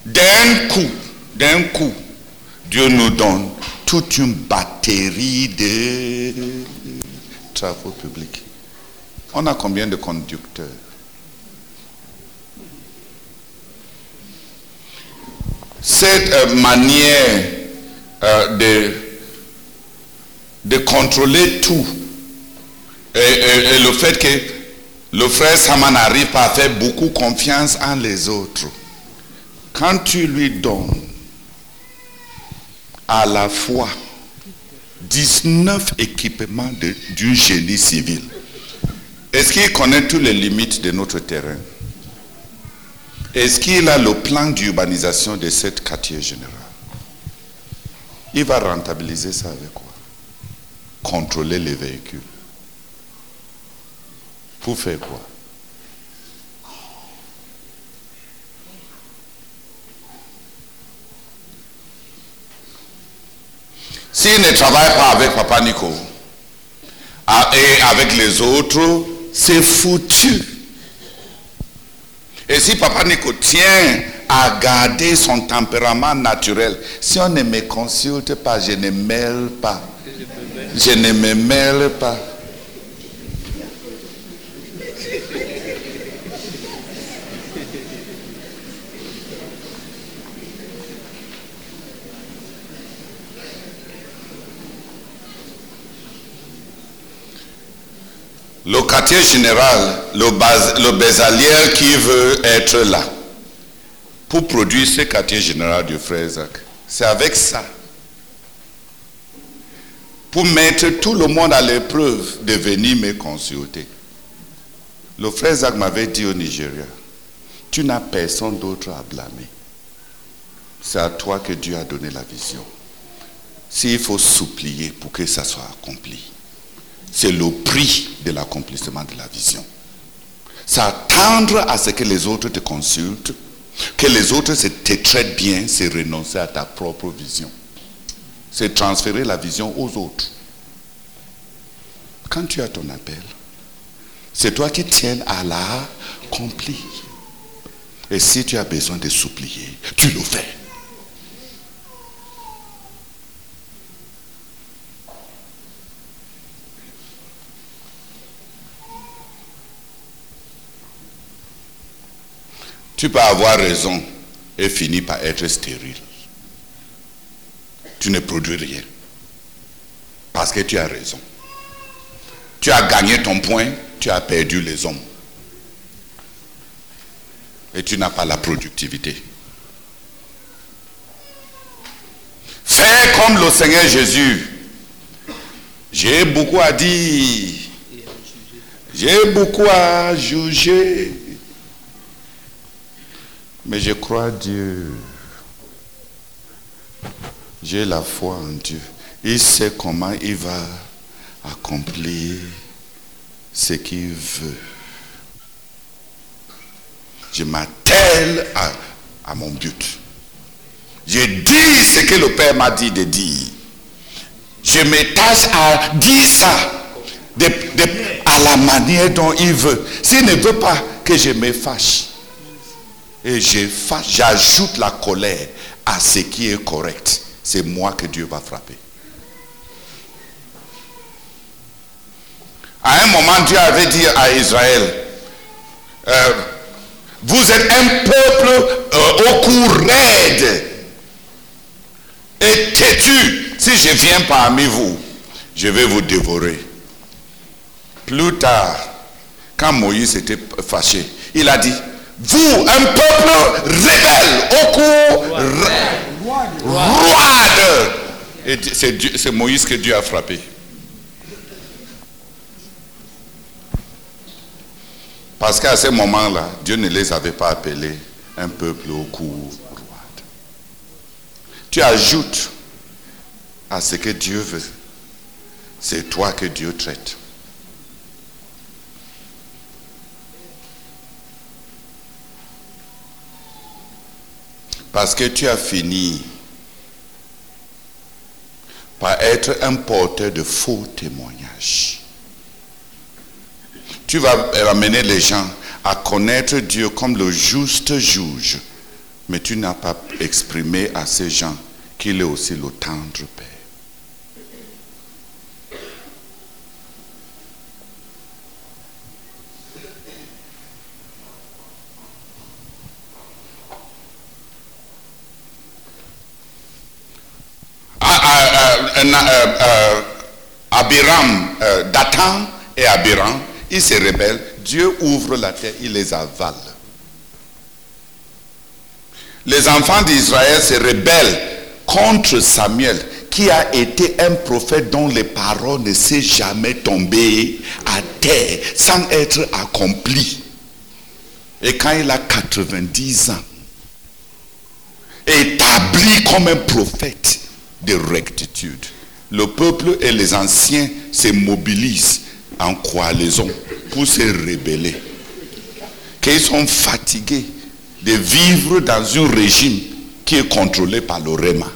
A: D'un coup, d'un coup, Dieu nous donne toute une batterie de travaux publics. On a combien de conducteurs? Cette euh, manière euh, de, de contrôler tout. Et, le fait que le frère Sama n'arrive pas à faire beaucoup confiance en les autres, quand tu lui donnes à la fois 19 équipements du génie civil, est-ce qu'il connaît toutes les limites de notre terrain? Est-ce qu'il a le plan d'urbanisation de cette quartier général? Il va rentabiliser ça avec quoi? Contrôler les véhicules. Pour faire quoi? S'il ne travaille pas avec Papa Nico et avec les autres, c'est foutu. Et si Papa Nico tient à garder son tempérament naturel, si on ne me consulte pas, je ne mêle pas. Je ne me mêle pas. Le quartier général, le, bas- qui veut être là, pour produire ce quartier général du frère Isaac, c'est avec ça. Pour mettre tout le monde à l'épreuve de venir me consulter. Le frère Isaac m'avait dit au Nigeria, tu n'as personne d'autre à blâmer. C'est à toi que Dieu a donné la vision. S'il faut supplier pour que ça soit accompli, c'est le prix de l'accomplissement de la vision. C'est attendre à ce que les autres te consultent, que les autres te traitent bien, c'est renoncer à ta propre vision. C'est transférer la vision aux autres. Quand tu as ton appel, c'est toi qui tiens à l'accomplir. Et si tu as besoin de supplier, tu le fais. Tu peux avoir raison et finir par être stérile. Tu ne produis rien. Parce que tu as raison. Tu as gagné ton point, tu as perdu les hommes. Et tu n'as pas la productivité. Fais comme le Seigneur Jésus. J'ai beaucoup à dire. J'ai beaucoup à juger. Mais je crois Dieu. J'ai la foi en Dieu. Il sait comment il va accomplir ce qu'il veut. Je m'attelle à, mon but. Je dis ce que le Père m'a dit de dire. Je m'attache à dire ça à la manière dont il veut. S'il ne veut pas que je me fâche, et j'ajoute la colère à ce qui est correct, c'est moi que Dieu va frapper. À un moment, Dieu avait dit à Israël, euh, vous êtes un peuple euh, au cou raide et têtu. Si je viens parmi vous, je vais vous dévorer. Plus tard, quand Moïse était fâché, il a dit, vous, un peuple rebelle, au cou ra- roide. Et c'est Moïse que Dieu a frappé. Parce qu'à ce moment-là, Dieu ne les avait pas appelés un peuple au cou roide. Tu ajoutes à ce que Dieu veut. C'est toi que Dieu traite. Parce que tu as fini par être un porteur de faux témoignages. Tu vas amener les gens à connaître Dieu comme le juste juge. Mais tu n'as pas exprimé à ces gens qu'il est aussi le tendre Père. Ah, ah, ah, na- euh, euh, Abiram, euh, et Abiram, ils se rebellent. Dieu ouvre la terre, il les avale. Les enfants d'Israël se rebellent contre Samuel, qui a été un prophète dont les paroles ne s'est jamais tombées à terre sans être accomplies. Et quand il a 90 ans, établi comme un prophète de rectitude. Le peuple et les anciens se mobilisent en coalition pour se rebeller. Qu'ils sont fatigués de vivre dans un régime qui est contrôlé par le REMA,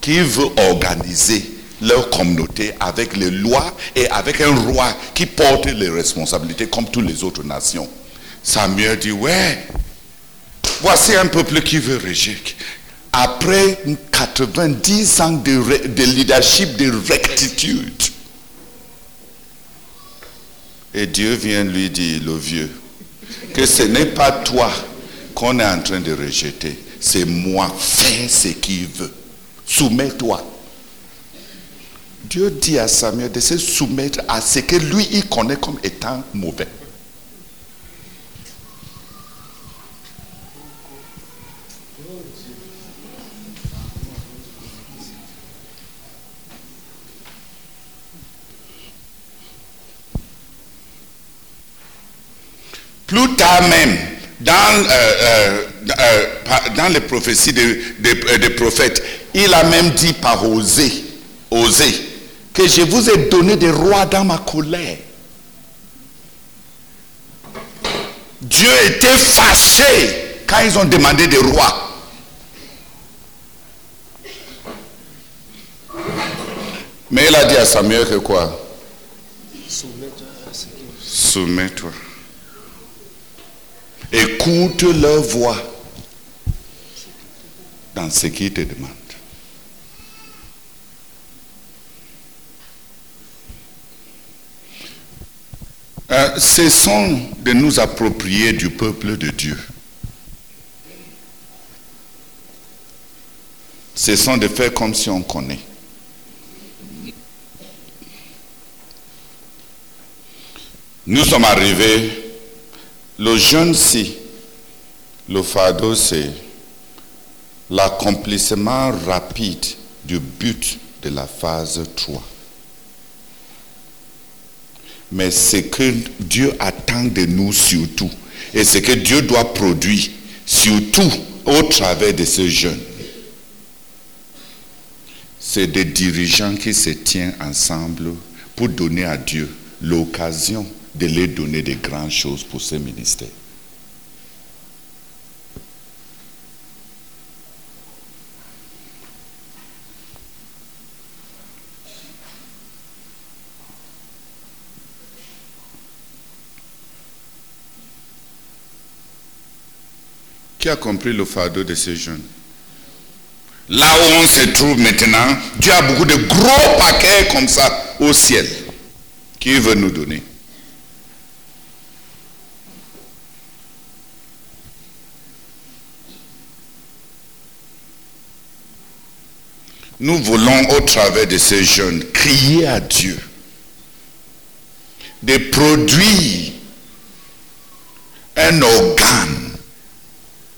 A: qui veut organiser leur communauté avec les lois et avec un roi qui porte les responsabilités comme toutes les autres nations. Samuel dit, ouais, Voici un peuple qui veut régir. Après 90 ans de, leadership, de rectitude. Et Dieu vient lui dire, le vieux, que ce n'est pas toi qu'on est en train de rejeter, c'est moi. Fais ce qu'il veut. Soumets-toi. Dieu dit à Samuel de se soumettre à ce que lui, il connaît comme étant mauvais. Plus tard même, dans, euh, euh, euh, dans les prophéties des prophètes, il a même dit par Osée, Osée, que je vous ai donné des rois dans ma colère. Dieu était fâché quand ils ont demandé des rois. Mais il a dit à Samuel que quoi? Soumets-toi. Écoute leur voix dans ce qu'ils te demandent. Euh, cessons de nous approprier du peuple de Dieu. Cessons de faire comme si on connaît. Nous sommes arrivés, le jeune si, le fardeau c'est l'accomplissement rapide du but de la phase 3. Mais ce que Dieu attend de nous surtout, et ce que Dieu doit produire surtout au travers de ce jeunes, c'est des dirigeants qui se tiennent ensemble pour donner à Dieu l'occasion de leur donner des grandes choses pour ce ministère. Qui a compris le fardeau de ces jeunes? Là où on se trouve maintenant, Dieu a beaucoup de gros paquets comme ça au ciel qui veut nous donner. Nous voulons au travers de ces jeunes crier à Dieu de produire un organe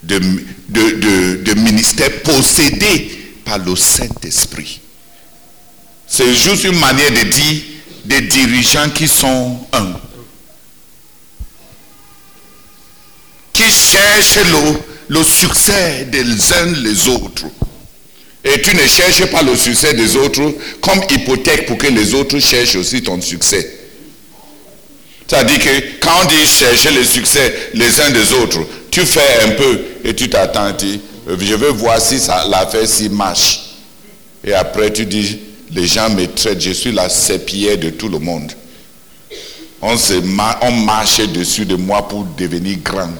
A: de, ministère possédé par le Saint-Esprit. C'est juste une manière de dire des dirigeants qui sont un. Qui cherchent le, le succès des uns les autres. Et tu ne cherches pas le succès des autres comme hypothèque pour que les autres cherchent aussi ton succès. C'est-à-dire que quand on dit chercher le succès les uns des autres, tu fais un peu et tu t'attends, tu je veux voir si l'affaire si marche. Et après tu dis, les gens me traitent, je suis la sépière de tout le monde. On, se, on marche dessus de moi pour devenir grand.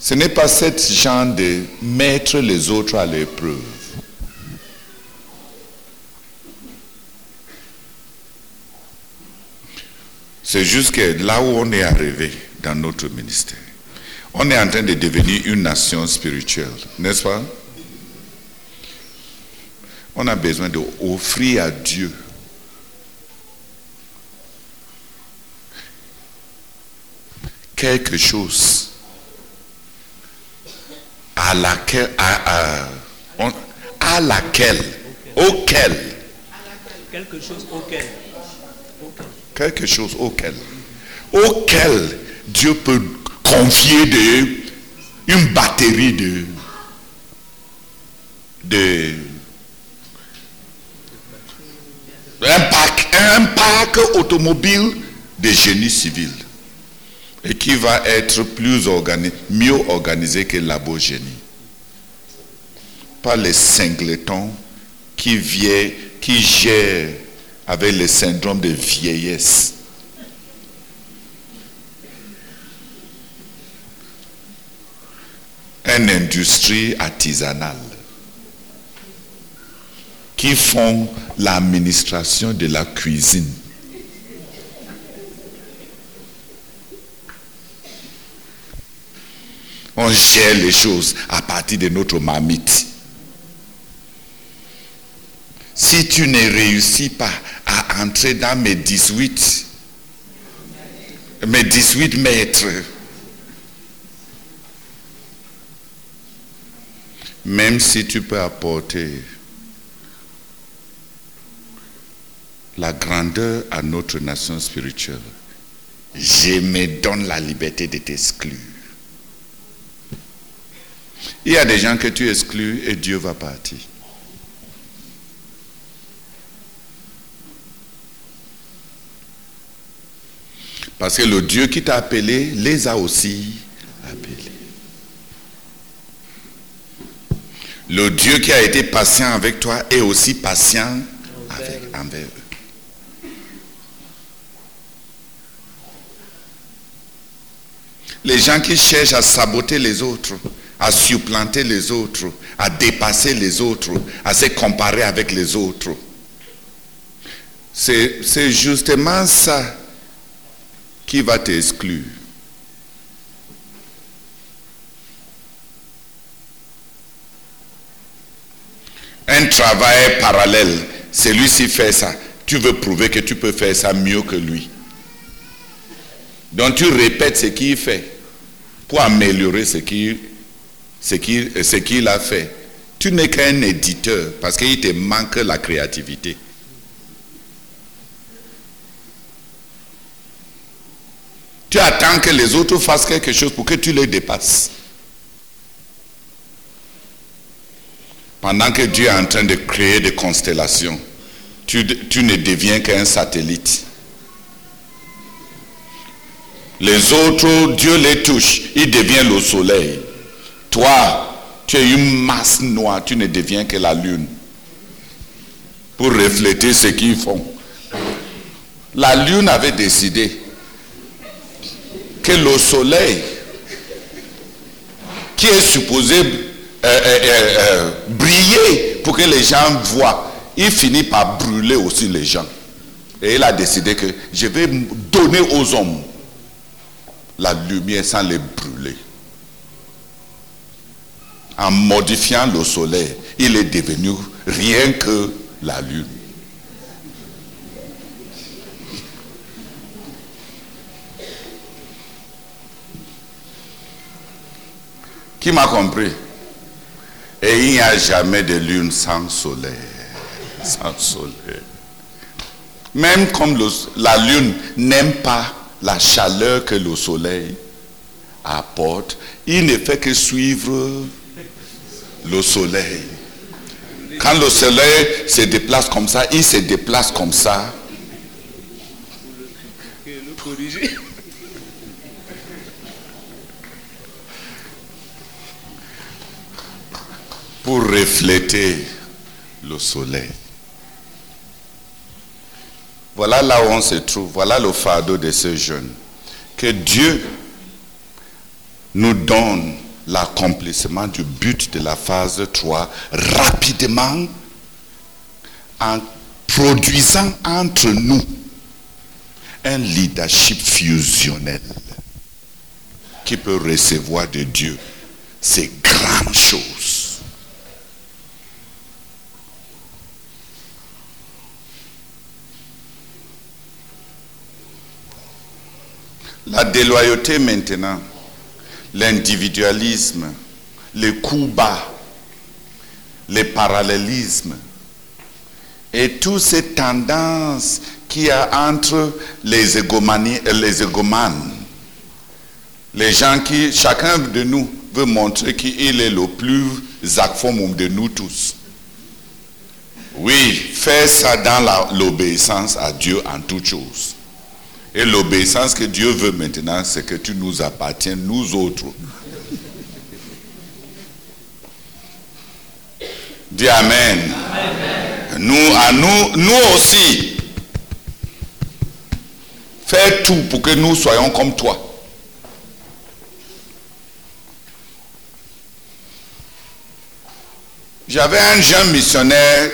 A: Ce n'est pas cette genre de mettre les autres à l'épreuve. C'est juste que là où on est arrivé dans notre ministère, on est en train de devenir une nation spirituelle, n'est-ce pas? On a besoin d'offrir à Dieu. Quelque chose à laquelle, à, à laquelle, auquel,
B: quelque chose auquel.
A: Quelque chose auquel, auquel Dieu peut confier de, une batterie de, de un parc, un parc automobile de génie civil et qui va être plus mieux organisé que labo génie. Pas les singletons qui qui gèrent avec le syndrome de vieillesse. Une industrie artisanale qui font l'administration de la cuisine. On gère les choses à partir de notre mamite. si tu ne réussis pas à entrer dans mes 18, mes 18 mètres, même si tu peux apporter la grandeur à notre nation spirituelle, je me donne la liberté de t'exclure. Il y a des gens que tu exclus et Dieu va partir. Parce que le Dieu qui t'a appelé les a aussi appelés. Le Dieu qui a été patient avec toi est aussi patient avec, envers eux. Les gens qui cherchent à saboter les autres, à supplanter les autres, à dépasser les autres, à se comparer avec les autres, c'est justement ça qui va t'exclure. Un travail parallèle, celui-ci fait ça. Tu veux prouver que tu peux faire ça mieux que lui. Donc tu répètes ce qu'il fait pour améliorer ce qu'il ce qu'il a fait. Tu n'es qu'un éditeur parce qu'il te manque la créativité. Tu attends que les autres fassent quelque chose pour que tu les dépasses. Pendant que Dieu est en train de créer des constellations, tu, ne deviens qu'un satellite. Les autres, Dieu les touche, il devient le soleil. Toi, tu es une masse noire, tu ne deviens que la lune. Pour refléter ce qu'ils font. La lune avait décidé que le soleil, qui est supposé euh, euh, euh, briller pour que les gens voient, il finit par brûler aussi les gens. Et il a décidé que je vais donner aux hommes la lumière sans les brûler. En modifiant le soleil, il est devenu rien que la lune. Qui m'a compris? Et il n'y a jamais de lune sans soleil. Sans soleil. Même comme la lune n'aime pas la chaleur que le soleil apporte, il ne fait que suivre le soleil. Quand le soleil se déplace comme ça, il se déplace comme ça. pour refléter le soleil. Voilà là où on se trouve. Voilà le fardeau de ce jeune. Que Dieu nous donne l'accomplissement du but de la phase 3 rapidement en produisant entre nous un leadership fusionnel qui peut recevoir de Dieu ces grandes choses. La déloyauté maintenant, l'individualisme, les coups bas, les parallélismes et toutes ces tendances qu'il y a entre les, égomanies, les égomanes. Les gens qui, chacun de nous veut montrer qu'il est le plus acphomum de nous tous. Oui, faire ça dans l'obéissance à Dieu en toutes choses. Et l'obéissance que Dieu veut maintenant, c'est que tu nous appartiens, nous autres. Dis Amen. Nous, à nous, nous aussi. Fais tout pour que nous soyons comme toi. J'avais un jeune missionnaire,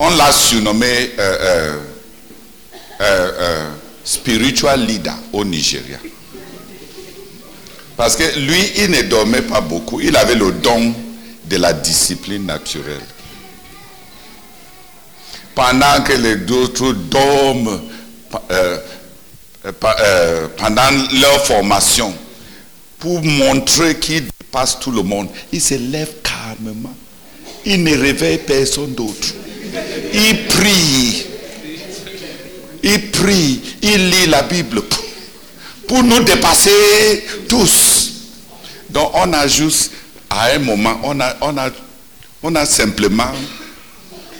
A: on l'a surnommé euh, euh, euh, spiritual leader au Nigeria. Parce que lui, il ne dormait pas beaucoup. Il avait le don de la discipline naturelle. pendant que les autres dorment euh, euh, pendant leur formation, pour montrer qu'il dépasse tout le monde, il se lève calmement. Il ne réveille personne d'autre. Il prie. Il prie. Il lit la Bible pour- nous dépasser tous. Donc on a juste, à un moment, on a, on a, on a simplement,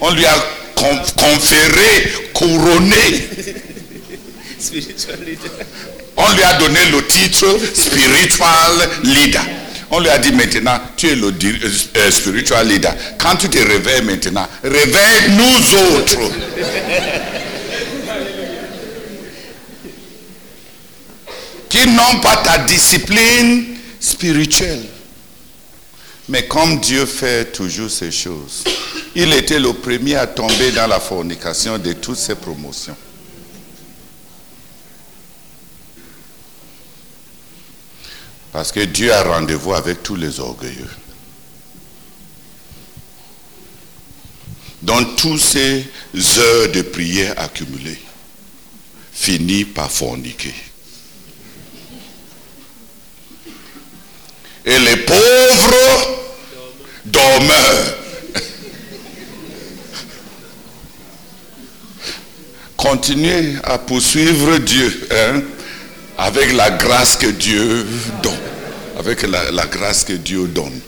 A: on lui a con- conféré, couronné. On lui a donné le titre spiritual leader. On lui a dit maintenant, tu es le euh, spiritual leader. Quand tu te réveilles maintenant, réveille nous autres. qui n'ont pas ta discipline spirituelle. Mais comme Dieu fait toujours ces choses, il était le premier à tomber dans la fornication de toutes ces promotions. Parce que Dieu a rendez-vous avec tous les orgueilleux. Dans tous ces heures de prière accumulées, finit par forniquer. Et les pauvres dormeurs. Continuez à poursuivre Dieu hein, avec la grâce que Dieu donne. Avec la, la grâce que Dieu donne.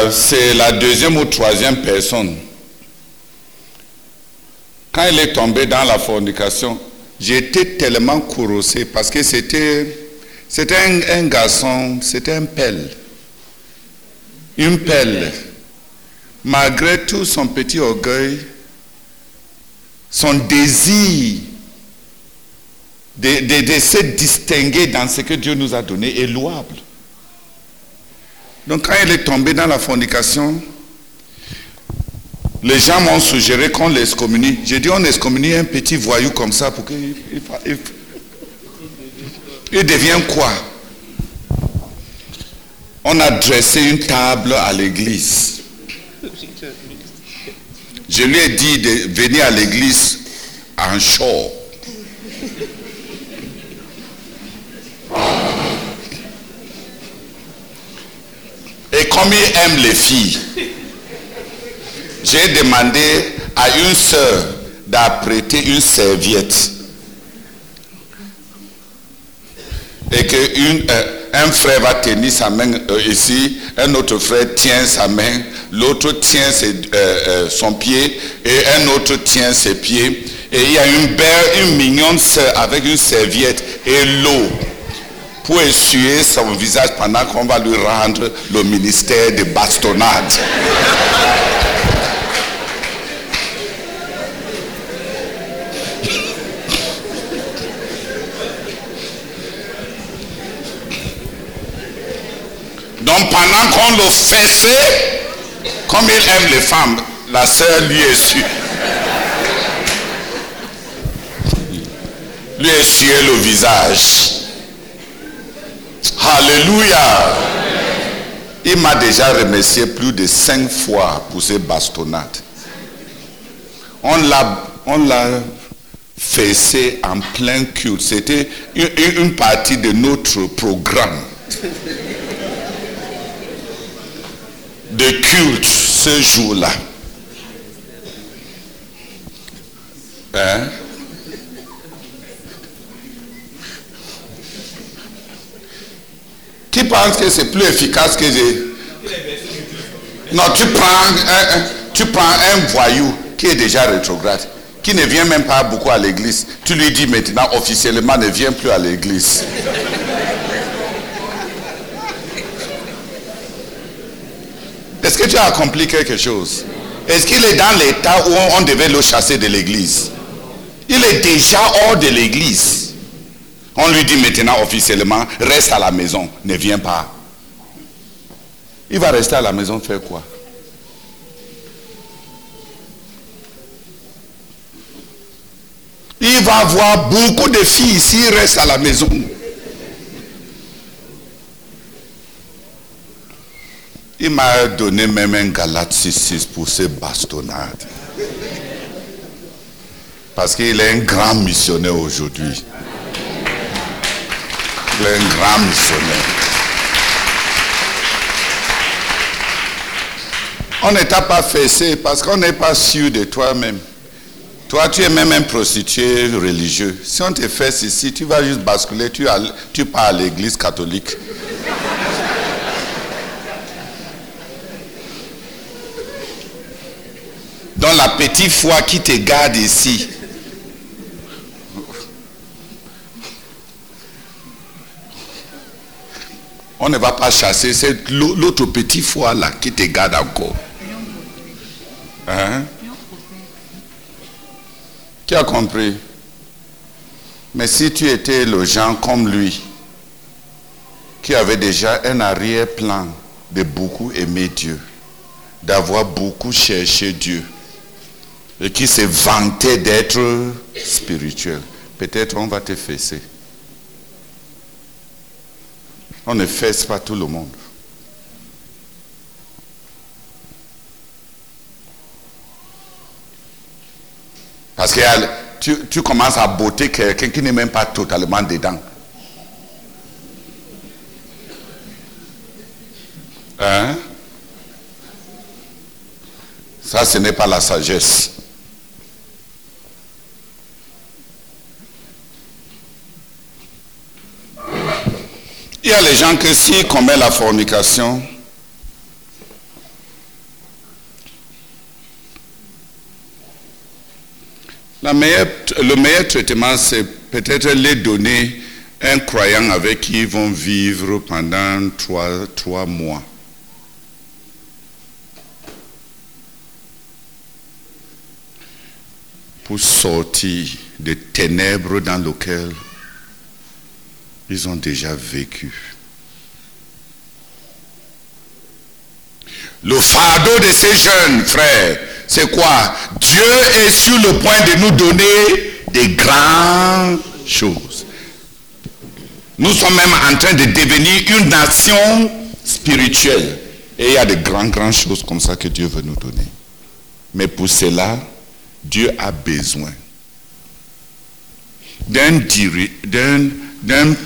A: Euh, c'est la deuxième ou troisième personne. Quand il est tombé dans la fornication, j'étais tellement courroucé parce que c'était, c'était un, garçon, c'était un pelle. Une pelle. Malgré tout son petit orgueil, son désir de se distinguer dans ce que Dieu nous a donné est louable. Donc quand il est tombé dans la fornication, les gens m'ont suggéré qu'on l'excommunie. J'ai dit on excommunie un petit voyou comme ça pour qu'il il, il- devient quoi? On a dressé une table à l'église. Je lui ai dit de venir à l'église en short. Et comme il aime les filles, j'ai demandé à une sœur d'apprêter une serviette. Et que une, euh, un frère va tenir sa main euh, ici, un autre frère tient sa main, l'autre tient ses- euh, son pied. Et un autre tient ses pieds. Et il y a une belle, une mignonne sœur avec une serviette. Et l'eau pour essuyer son visage pendant qu'on va lui rendre le ministère de bastonnade. Donc pendant qu'on le fessait, comme il aime les femmes, la sœur lui essuie. Lui essuyait le visage. Alléluia. Il m'a déjà remercié plus de cinq fois pour ces bastonnades. On l'a, on l'a fessé en plein culte. C'était une, une- partie de notre programme de culte ce jour-là. Hein? Qui pense que c'est plus efficace que. Non, tu prends un- tu prends un voyou qui est déjà rétrograde, qui ne vient même pas beaucoup à l'église. Tu lui dis maintenant officiellement ne viens plus à l'église. Est-ce que tu as accompli quelque chose? Est-ce qu'il est dans l'état où on devait le chasser de l'église? Il est déjà hors de l'église. On lui dit maintenant officiellement, reste à la maison, ne viens pas. Il va rester à la maison faire quoi? Il va avoir beaucoup de filles ici reste à la maison. Il m'a donné même un galate 6-6 pour ses bastonnades. Parce qu'il est un grand missionnaire aujourd'hui. Un grand missionnaire. On ne t'a pas fessé parce qu'on n'est pas sûr de toi-même. Toi, tu es même un prostitué religieux. Si on te fesse ici, tu vas juste basculer, tu, tu pars à l'église catholique. Dans la petite foi qui te garde ici. On ne va pas chasser, c'est l'autre petit foi là qui te garde encore. Hein? Qui a compris? Mais si tu étais le genre comme lui, qui avait déjà un arrière-plan de beaucoup aimer Dieu, d'avoir beaucoup cherché Dieu, et qui se vantait d'être spirituel, peut-être on va te fesser. On ne fesse pas tout le monde. Parce que tu, commences à botter quelqu'un qui n'est même pas totalement dedans. Hein? Ça, ce n'est pas la sagesse. Il y a les gens que s'ils commettent la fornication, le meilleur traitement, c'est peut-être les donner un croyant avec qui ils vont vivre pendant trois, trois mois. Pour sortir des ténèbres dans lesquelles ils ont déjà vécu. Le fardeau de ces jeunes frères, c'est quoi? Dieu est sur le point de nous donner des grandes choses. Nous sommes même en train de devenir une nation spirituelle. Et il y a de grandes, grandes choses comme ça que Dieu veut nous donner. Mais pour cela, Dieu a besoin d'un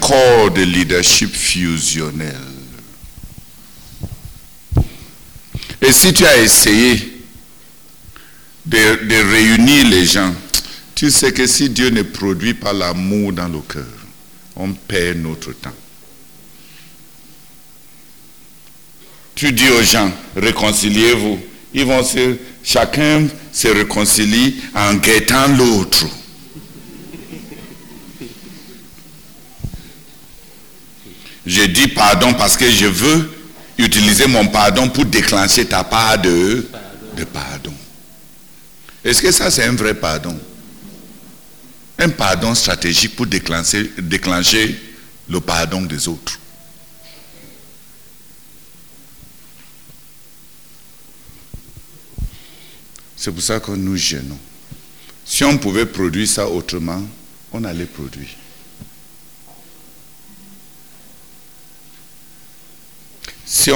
A: corps de leadership fusionnel. Et si tu as essayé de, réunir les gens. Tu sais que si Dieu ne produit pas l'amour dans le cœur, on perd notre temps. Tu dis aux gens, réconciliez-vous. Ils vont se, chacun se réconcilie en guettant l'autre. Je dis pardon parce que je veux utiliser mon pardon pour déclencher ta part de, de pardon. Est-ce que ça, c'est un vrai pardon? Un pardon stratégique pour déclencher, déclencher le pardon des autres. C'est pour ça que nous gênons. Si on pouvait produire ça autrement, on allait produire. Si,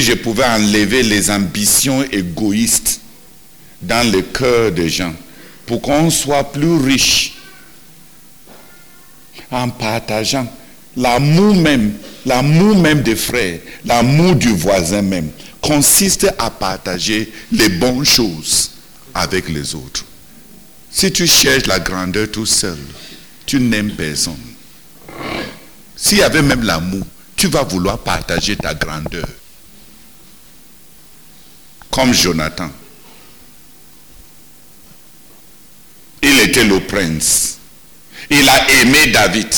A: je pouvais enlever les ambitions égoïstes dans le cœur des gens pour qu'on soit plus riche en partageant l'amour même, l'amour même des frères, l'amour du voisin même, consiste à partager les bonnes choses avec les autres. Si tu cherches la grandeur tout seul, tu n'aimes personne. S'il y avait même l'amour, tu vas vouloir partager ta grandeur. Comme Jonathan. Il était le prince. Il a aimé David.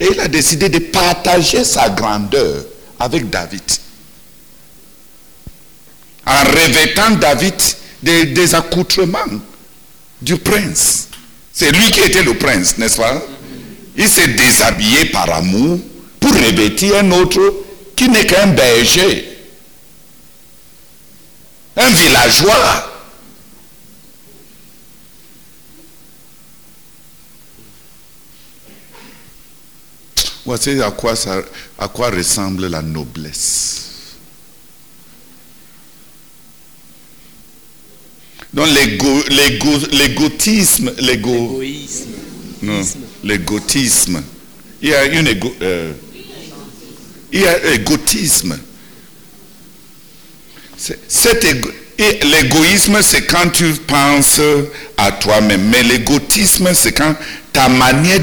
A: Et il a décidé de partager sa grandeur avec David. En revêtant David des, accoutrements du prince. C'est lui qui était le prince, n'est-ce pas? Il s'est déshabillé par amour pour revêtir un autre qui n'est qu'un berger. Un villageois. Voici à quoi, ça, à quoi ressemble la noblesse. Donc l'égo- l'égo- l'égotisme, l'égo,
B: Égoïsme.
A: non, l'égotisme. Il y a une égo, euh, il y a l'égotisme. C'est- cet et l'égoïsme, c'est quand tu penses à toi-même. Mais l'égotisme, c'est quand ta manière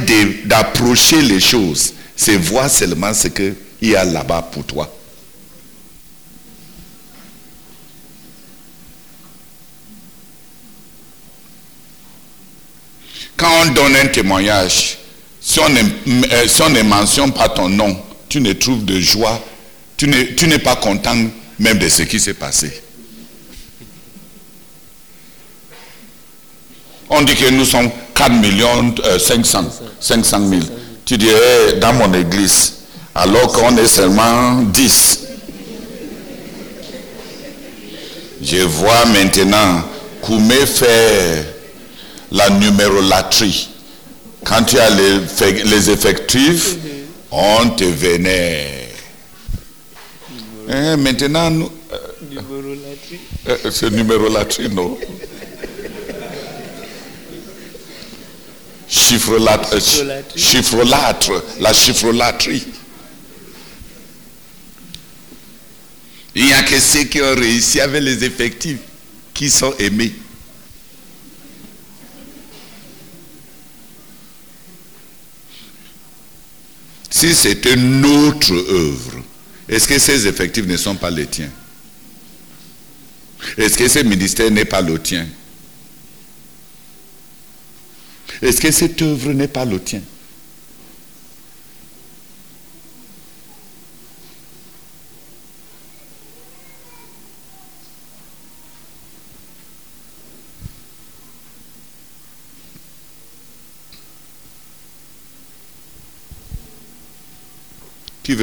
A: d'approcher les choses, c'est voir seulement ce qu'il y a là-bas pour toi. Quand on donne un témoignage, si on, ne, euh, si on ne mentionne pas ton nom, tu ne trouves de joie, tu n'es pas content même de ce qui s'est passé. On dit que nous sommes 4 millions euh, 500, 500 000. Tu dis, eh, dans mon église, alors qu'on est seulement 10. Je vois maintenant Koumé faire la numérolatrie. Quand tu as les, les effectifs, on te vénère. Eh, maintenant, nous, euh, euh, c'est numérolatrie, non Chiffrelat- euh, chi-
B: Chiffrolatrie.
A: chiffrolâtre, la chiffrolatrie. Il n'y a que ceux qui ont réussi avec les effectifs qui sont aimés. Si c'était notre œuvre, est-ce que ces effectifs ne sont pas les tiens? Est-ce que ce ministère n'est pas le tien? Est-ce que cette œuvre n'est pas le tien?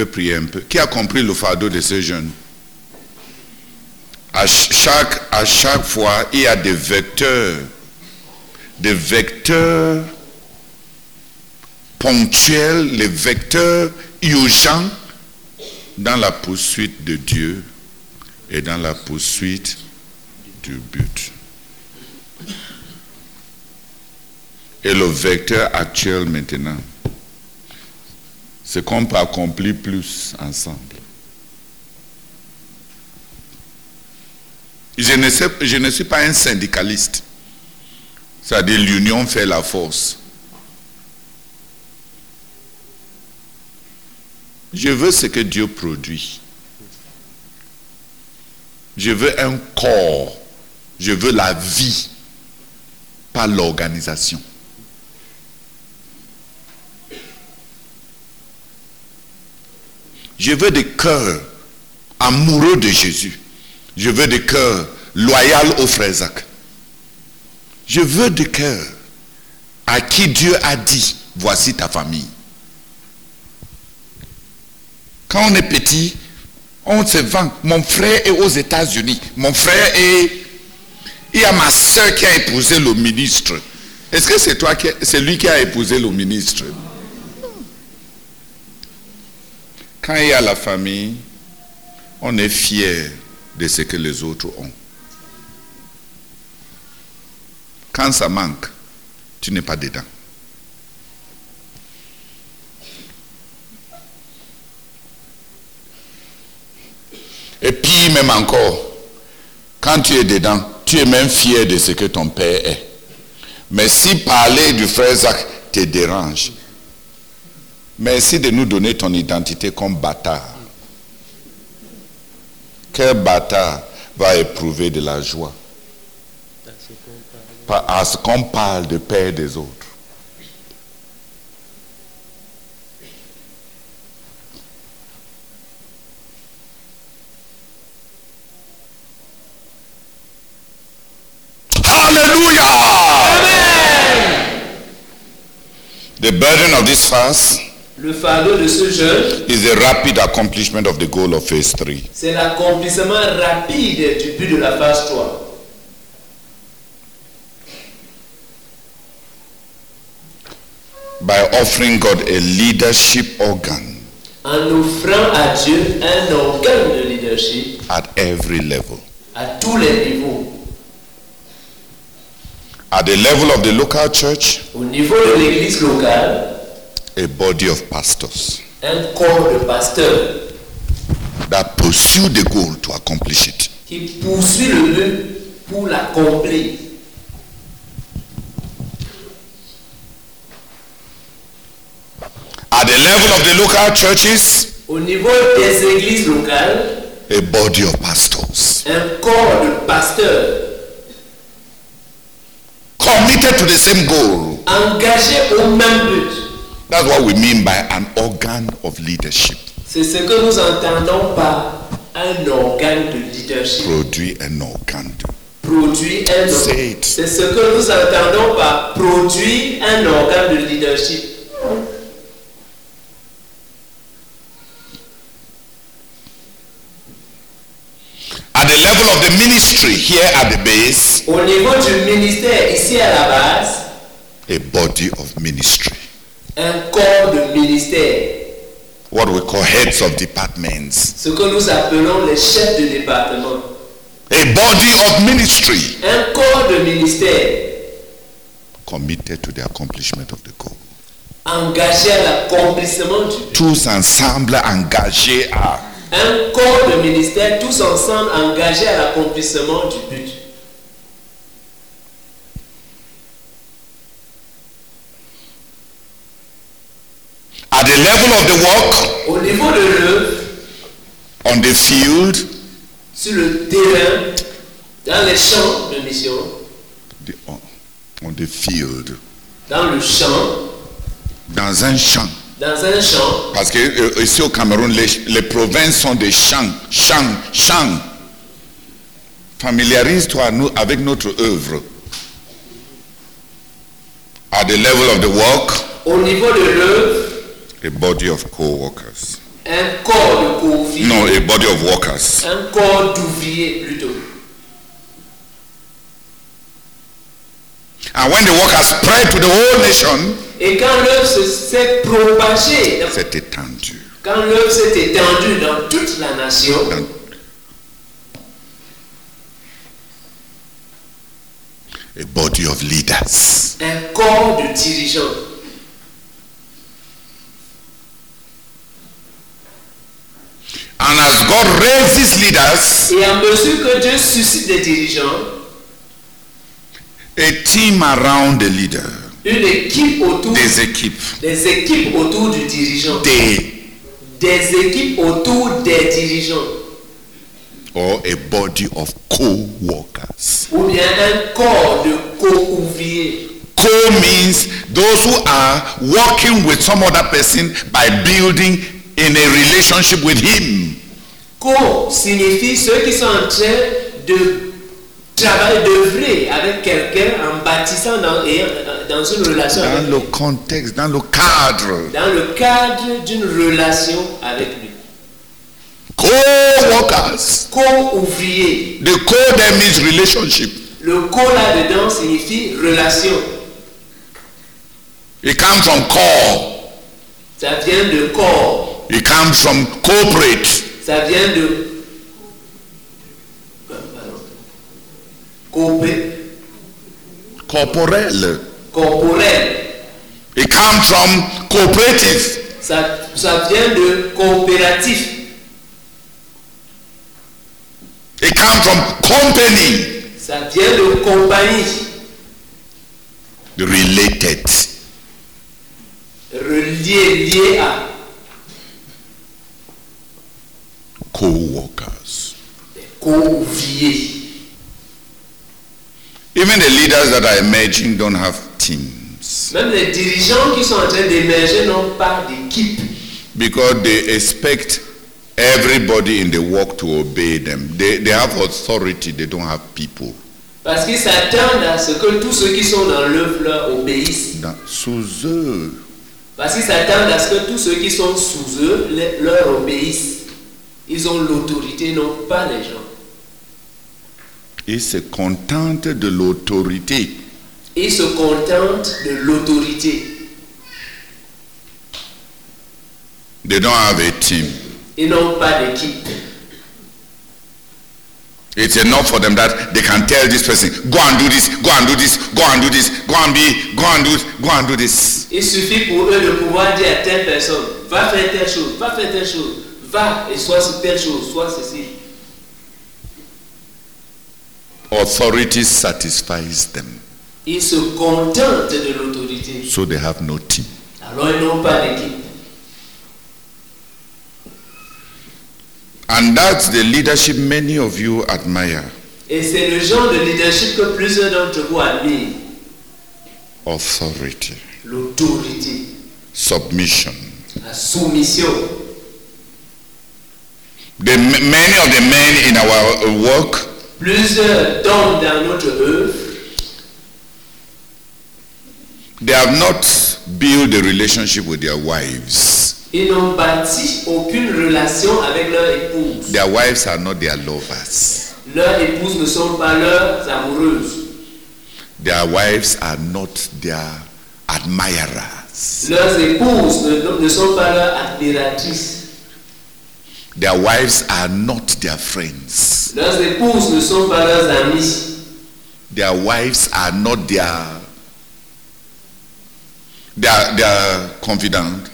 A: Prier un peu. Qui a compris le fardeau de ces jeunes à ch- chaque, à chaque fois, il y a des vecteurs, des vecteurs ponctuels, les vecteurs urgents dans la poursuite de Dieu et dans la poursuite du but. Et le vecteur actuel maintenant, c'est qu'on peut accomplir plus ensemble. Je ne, je ne suis pas un syndicaliste. C'est-à-dire l'union fait la force. Je veux ce que Dieu produit. Je veux un corps. Je veux la vie, pas l'organisation. Je veux des cœurs amoureux de Jésus. Je veux des cœurs loyaux au frère Zach. Je veux des cœurs à qui Dieu a dit, voici ta famille. Quand on est petit, on se vend. Mon frère est aux États-Unis. Mon frère est... Il y a ma soeur qui a épousé le ministre. Est-ce que c'est toi qui... C'est lui qui a épousé le ministre? Quand il y a la famille, on est fier de ce que les autres ont. Quand ça manque, tu n'es pas dedans. Et puis même encore, quand tu es dedans, tu es même fier de ce que ton père est. Mais si parler du frère Zach te dérange, merci de nous donner ton identité comme bâtard. Quel bâtard va éprouver de la joie à ce qu'on parle de père des autres? Hallelujah! The burden of this fast
B: Le fardeau de ce jeûne,
A: is the rapid accomplishment of the goal of phase 3.
B: c'est l'accomplissement rapide du but de la phase 3.
A: by offering God a leadership organ
B: en offrant à Dieu un organe de leadership
A: at every level.
B: à tous les niveaux.
A: At the level of the local church,
B: Au niveau de l'église locale,
A: a body of pastors
B: un corps de pasteurs
A: that pursue the goal to accomplish it.
B: qui poursuit le but pour l'accomplir.
A: At the level of the local churches,
B: Au niveau des églises locales,
A: a body of pastors
B: un corps de pasteurs
A: committed to the same goal.
B: engagés au même but.
A: That's what we mean by an organ of leadership.
B: C'est ce que nous entendons par un organe de leadership.
A: Produit un organe de
B: Produit un organe. C'est ce que nous entendons par produit un organe de leadership.
A: At the level of the ministry here at the base,
B: Au niveau du ministère, ici à la base,
A: a body of ministry.
B: Un corps de ministère.
A: What we call heads of departments.
B: Ce que nous appelons les chefs de département.
A: A body of ministry
B: Un corps de ministère
A: committed to the accomplishment of the goal.
B: engagé à l'accomplissement du but.
A: Tous ensemble engagés à
B: Un corps de ministère tous ensemble engagés à l'accomplissement du but.
A: At the level of the work,
B: Au niveau de l'œuvre,
A: on the field,
B: sur le terrain, dans les champs de mission,
A: the- on on the field,
B: dans le champ,
A: dans un champ.
B: dans un champ,
A: Parce que euh, ici au Cameroun, les, les provinces sont des champs, champs, champs. Familiarise-toi nous avec notre œuvre. At the level of the work,
B: au niveau de l'œuvre,
A: a body of co-workers.
B: un corps de co-ouvriers,
A: No, a body of workers.
B: un corps d'ouvriers plutôt.
A: And when the work has spread to the whole nation,
B: Et quand l'œuvre se- s'est propagée,
A: c'est étendu.
B: quand l'œuvre s'est étendue dans toute la nation,
A: Dans- A body of leaders.
B: un corps de dirigeants.
A: And as God raises leaders,
B: Et à mesure que Dieu suscite des dirigeants,
A: a team around the leader,
B: une équipe autour,
A: des équipes,
B: des équipes autour du dirigeant,
A: des.
B: Des équipes autour des dirigeants,
A: or a body of co-workers.
B: ou bien un corps de co-ouvriers.
A: Co means those who are working with some other person by building in a relationship with him.
B: Co signifie ceux qui sont en train de travailler, d'œuvrer avec quelqu'un en bâtissant dans, euh, dans une relation
A: Dans
B: avec
A: le contexte, dans le cadre.
B: dans le cadre d'une relation avec lui.
A: Co-workers.
B: Co-ouvrier.
A: The co there means relationship.
B: Le co là-dedans signifie relation.
A: It comes from core.
B: Ça vient de corps.
A: It comes from corporate.
B: Ça vient de.
A: Corporel.
B: Corporel.
A: It comes from cooperative.
B: Ça, ça vient de coopératif.
A: It comes from company.
B: Ça vient de compagnie.
A: Related.
B: Relié, lié à.
A: Co-workers. Even the leaders that are emerging don't have teams
B: Même les dirigeants qui sont en train d'émerger n'ont pas d'équipe.
A: because they expect everybody in the work to obey them. They, they have authority, they don't have people.
B: Parce qu'ils s'attendent à ce que tous ceux qui sont dans l'œuvre leur obéissent.
A: Dans- sous eux,
B: Parce qu'ils s'attendent à ce que tous ceux qui sont sous eux le- leur obéissent. Ils ont l'autorité, non pas les gens.
A: ils se contentent de l'autorité.
B: Ils se contentent de l'autorité.
A: They don't have a team.
B: Ils n'ont pas d'équipe.
A: It's enough for them that they can tell this person, go and do this, go and do this, go and do this, go and be, go and do, go and do this.
B: Il suffit pour eux de pouvoir dire à telle personne, va faire telle chose, va faire telle chose, va et sois telle chose, sois ceci.
A: Authority satisfies them,
B: Ils se contentent de l'autorité.
A: so they have no team.
B: Alors ils n'ont pas d'équipe.
A: And that's the leadership many of you admire.
B: Et c'est le genre de leadership que plusieurs d'entre vous admirent.
A: Authority,
B: L'autorité,
A: submission.
B: la soumission.
A: The, many of the men in our uh, work,
B: Plusieurs d'hommes dans notre œuvre,
A: they have not built a relationship with their wives.
B: ils n'ont bâti aucune relation avec leur épouse.
A: Their wives are not their lovers.
B: Leurs épouses ne sont pas leurs amoureuses.
A: Their wives are not their admirers.
B: Leurs épouses ne, ne sont pas leurs admiratrices.
A: Their wives are not their friends.
B: Leurs épouses ne sont pas leurs amis.
A: Their wives are not their their, their confidant.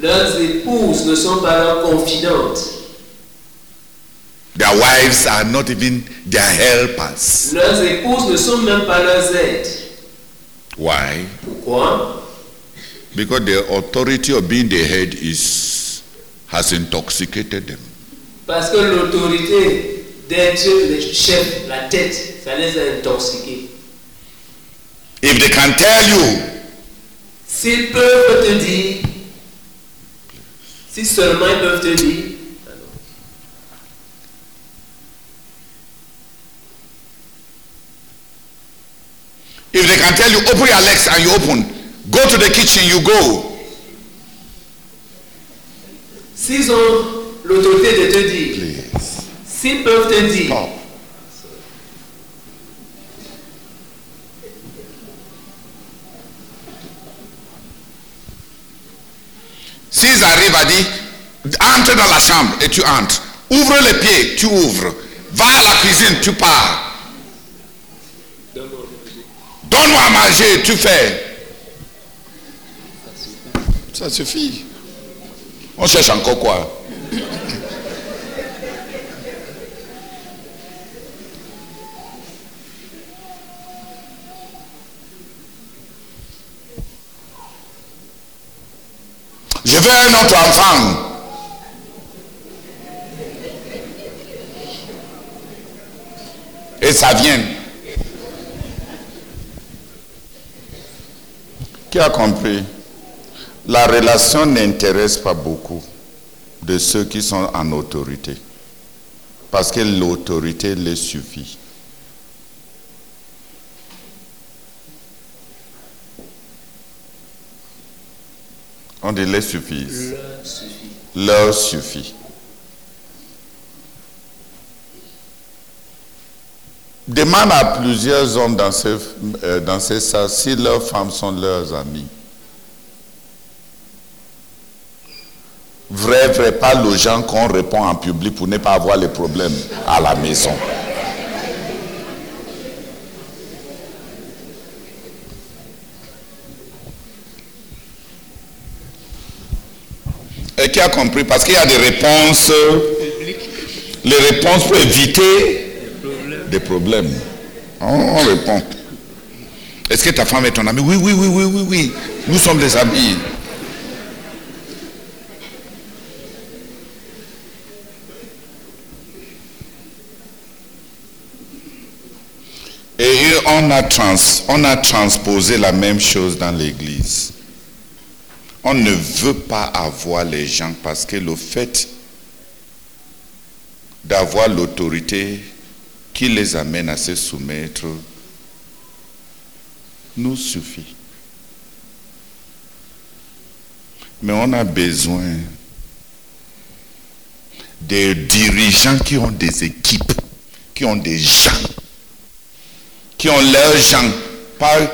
B: Leurs épouses ne sont pas leurs confidentes.
A: Their wives are not even their helpers.
B: Leurs épouses ne sont même pas leurs aides.
A: Why?
B: Pourquoi
A: Because the authority of being the head is has intoxicated them.
B: Parce que l'autorité d'être le chef, la tête, ça les a intoxiqués.
A: If they can tell you
B: S'ils peuvent te dire, si seulement ils peuvent te dire,
A: If they can tell you, open your legs and you open, go to the kitchen, you go.
B: S'ils ont l'autorité de te dire, s'ils peuvent te dire,
A: Stop. S'ils arrivent à dire, entre dans la chambre et tu entres. Ouvre les pieds, tu ouvres. Va à la cuisine, tu pars. Donne-moi à manger, tu fais. Ça suffit. On cherche encore quoi? Je veux un autre enfant. Et ça vient. Qui a compris? La relation n'intéresse pas beaucoup de ceux qui sont en autorité. Parce que l'autorité les suffit. On dit les suffisent.
B: leur suffit.
A: Leur. Demande à plusieurs hommes dans ces, euh, dans ces salles si leurs femmes sont leurs amis. Vrai, vrai, pas aux gens qu'on répond en public pour ne pas avoir les problèmes à la maison. Et qui a compris? Parce qu'il y a des réponses, les réponses pour éviter des problèmes. On, on répond. Est-ce que ta femme est ton ami? Oui, oui, oui, oui, oui, oui. Nous sommes des amis. Et on a, transposé la même chose dans l'Église. On ne veut pas avoir les gens parce que le fait d'avoir l'autorité qui les amène à se soumettre nous suffit. Mais on a besoin des dirigeants qui ont des équipes, qui ont des gens, qui ont leurs gens, euh,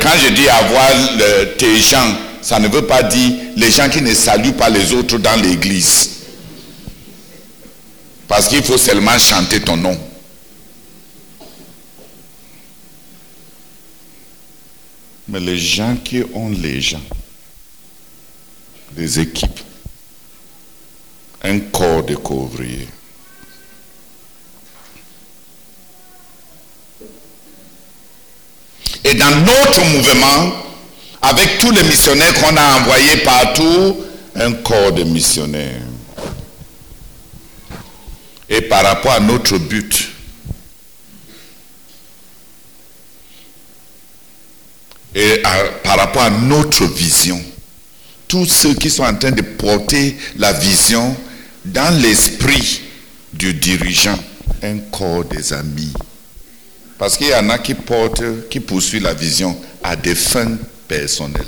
A: quand je dis avoir tes gens, ça ne veut pas dire les gens qui ne saluent pas les autres dans l'église. Parce qu'il faut seulement chanter ton nom. Mais les gens qui ont les gens, des équipes, un corps de couvriers, Et dans notre mouvement, avec tous les missionnaires qu'on a envoyés partout, un corps de missionnaires. Et par rapport à notre but, et par rapport à notre vision, tous ceux qui sont en train de porter la vision dans l'esprit du dirigeant, un corps des amis. Parce qu'il y en a qui portent, qui poursuivent la vision à des fins personnelles.